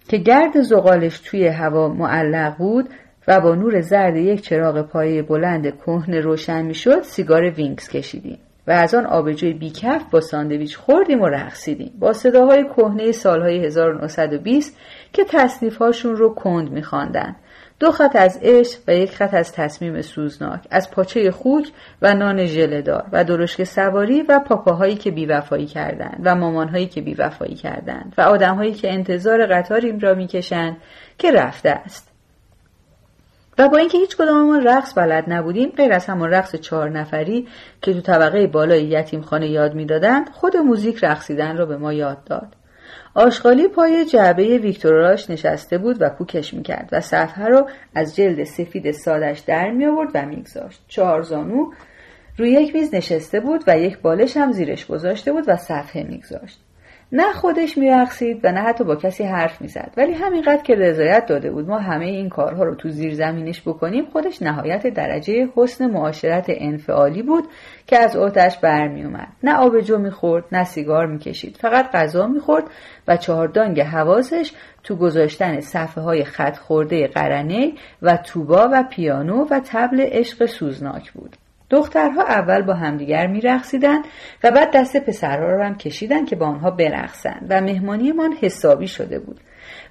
[SPEAKER 1] که گرد زغالش توی هوا معلق بود و با نور زرد یک چراغ پایه بلند کهن روشن می‌شد سیگار وینکس کشیدیم. و از آن آبجوی بیکف با ساندویچ خوردیم و رقصیدیم. با صداهای کهنه سالهای 1920 که تصنیفهاشون رو کند میخواندند دو خط از عشق و یک خط از تصمیم سوزناک از پاچه خوک و نان ژلهدار و درشکه سواری و پاپاهایی که بیوفایی کردند و مامانهایی که بیوفایی کردند و آدمهایی که انتظار قطار را می‌کشند که رفته است. و با اینکه هیچ کداممان رقص بلد نبودیم غیر از همان رقص چهار نفری که تو طبقه بالای یتیمخانه یاد می‌دادند خود موزیک رقصیدن را به ما یاد داد. آشغالی پای جعبه ویکتوراش نشسته بود و پوکش می‌کرد و صفحه رو از جلد سفید سادش در می آورد و میگذاشت. چهار زانو روی یک میز نشسته بود و یک بالش هم زیرش گذاشته بود و صفحه میگذاشت. نه خودش میرقصید و نه حتی با کسی حرف می‌زد. ولی همینقدر که رضایت داده بود ما همه این کارها رو تو زیر زمینش بکنیم خودش نهایت درجه حسن معاشرت انفعالی بود که از عهدهش برمیومد نه آبجو می‌خورد نه سیگار می‌کشید. فقط غذا می‌خورد و چهاردانگ حواسش تو گذاشتن صفحه های خط خورده قرنه و توبا و پیانو و تبل عشق سوزناک بود. دخترها اول با همدیگر میرقصیدند و بعد دست پسرها رو هم کشیدن که با آنها برقصند و مهمانیمان حسابی شده بود.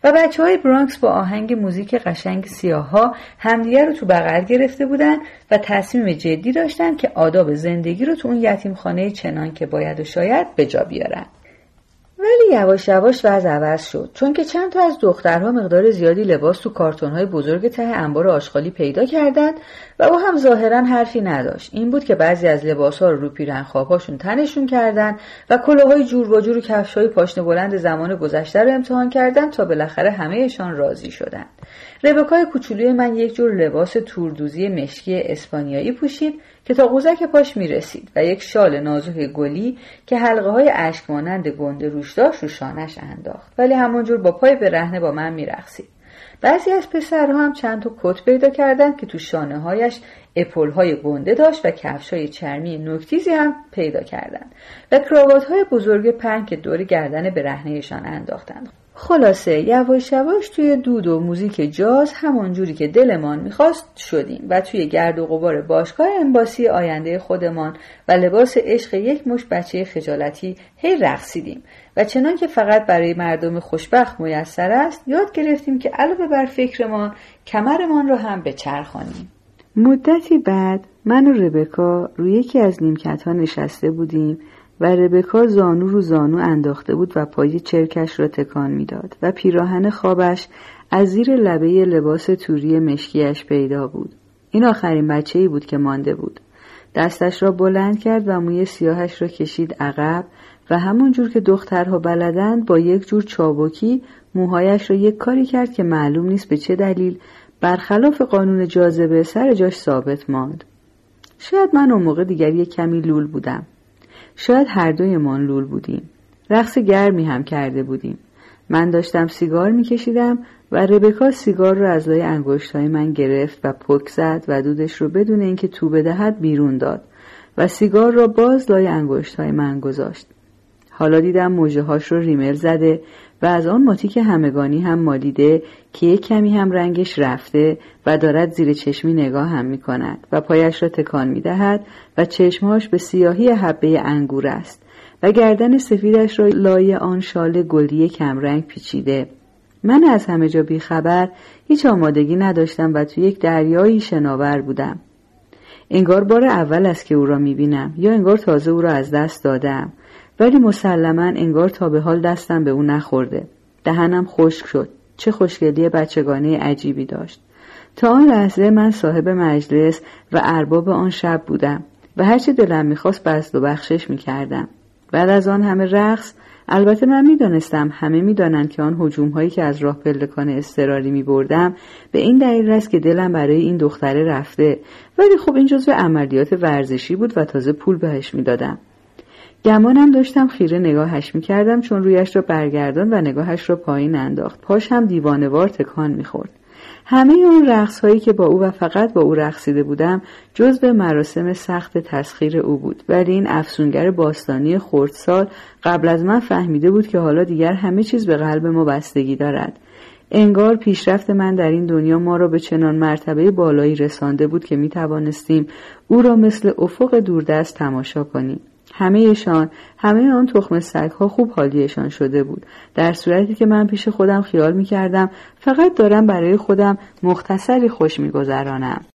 [SPEAKER 1] و بچه های برانکس با آهنگ موزیک قشنگ سیاها همدیگر رو تو بغل گرفته بودند و تصمیم جدی داشتن که آداب زندگی رو تو اون یتیمخانه چنان که باید و شاید به جا بیارن. ولی یواش یواش وضع عوض شد. چون که چند تا از دخترها مقدار زیادی لباس تو کارتونهای بزرگ ته انبار آشغالی پیدا کردند و او هم ظاهرا حرفی نداشت. این بود که بعضی از لباسها رو رو پیرن خوابهاشون تنشون کردند و کلاهای جور و جور و کفشهای پاشنه بلند زمان گذشته رو امتحان کردند تا بالاخره همهشان راضی شدند. ربکای کوچولوی من یک جور لباس توردوزی مشکی اسپانیایی پوشید که تا قوزک پاش می رسید و یک شال نازک گلی که حلقه های عشق مانند گنده روش داشت رو شانش انداخت ولی همونجور با پای به رهنه با من می رخصید. بعضی از پسرها هم چند تا کت پیدا کردند که تو شانه هایش اپل های گنده داشت و کفش های چرمی نکتیزی هم پیدا کردند و کراوات های بزرگ پنگ که دور گردن به رهنهشان انداختند خلاصه یواش یواش توی دود و موزیک جاز همانجوری که دلمان می‌خواست شدیم و توی گرد و غبار باشگاه انباسی آینده خودمان و لباس عشق یک مش بچه خجالتی هی رقصیدیم و چنان که فقط برای مردم خوشبخت میسر است یاد گرفتیم که علاوه بر فکرمان کمرمان را هم بچرخانیم. مدتی بعد من و ربکا روی یکی از نیمکت ها نشسته بودیم و ربکا زانو رو زانو انداخته بود و پای چرکش را تکان می‌داد و پیراهن خوابش از زیر لبه لباس توری مشکیش پیدا بود. این آخرین بچه ای بود که مانده بود. دستش را بلند کرد و موی سیاهش را کشید عقب و همون جور که دخترها بلدند با یک جور چابکی موهایش را یک کاری کرد که معلوم نیست به چه دلیل برخلاف قانون جاذبه سر جاش ثابت ماند. شاید من اون موقع دیگر یک کمی لول بودم. شاید هر دویمان لول بودیم. رقص گرمی هم کرده بودیم. من داشتم سیگار میکشیدم و ربکا سیگار را از لای انگشت های من گرفت و پک زد و دودش رو بدون اینکه تو بدهد بیرون داد و سیگار را باز لای انگشت های من گذاشت. حالا دیدم موجه هاش رو ریمل زده و از آن ماتیک همگانی هم مالیده که یک کمی هم رنگش رفته و دارد زیر چشمی نگاه هم می کند و پایش را تکان می دهد و چشمهاش به سیاهی حبه انگور است و گردن سفیدش را لای آن شال گلی کمرنگ پیچیده. من از همه جا بیخبر هیچ آمادگی نداشتم و تو یک دریایی شناور بودم. انگار بار اول است که او را می‌بینم یا انگار تازه او را از دست دادم. ولی مسلما انگار تا به حال دستم به او نخورده. دهنم خشک شد. چه خوشگلی بچگانه عجیبی داشت. تا آن لحظه من صاحب مجلس و ارباب آن شب بودم و هرچه دلم می‌خواست بست و بخشش می‌کردم. بعد از آن همه رقص البته من می‌دانستم همه می‌دانند که آن حجوم هایی که از راه پلکان استراری می بردم به این دلیل است که دلم برای این دختره رفته. ولی خب این جزو عملیات ورزشی بود و تازه پول بهش می‌دادم. گمانم داشتم خیره نگاهش می‌کردم چون رویش را برگردان و نگاهش را پایین انداخت. پاش هم دیوانوار تکان می‌خورد. همه اون رقص هایی که با او و فقط با او رقصیده بودم جز به مراسم سخت تسخیر او بود. ولی این افسونگر باستانی خردسال قبل از من فهمیده بود که حالا دیگر همه چیز به قلب ما بستگی دارد. انگار پیشرفت من در این دنیا ما را به چنان مرتبه بالایی رسانده بود که می توانستیم او را مثل افق دوردست تماشا کنیم. همهشان همه آن تخم ها خوب حالیشان شده بود در صورتی که من پیش خودم خیال می کردم فقط دارم برای خودم مختصری خوش می گذرانم.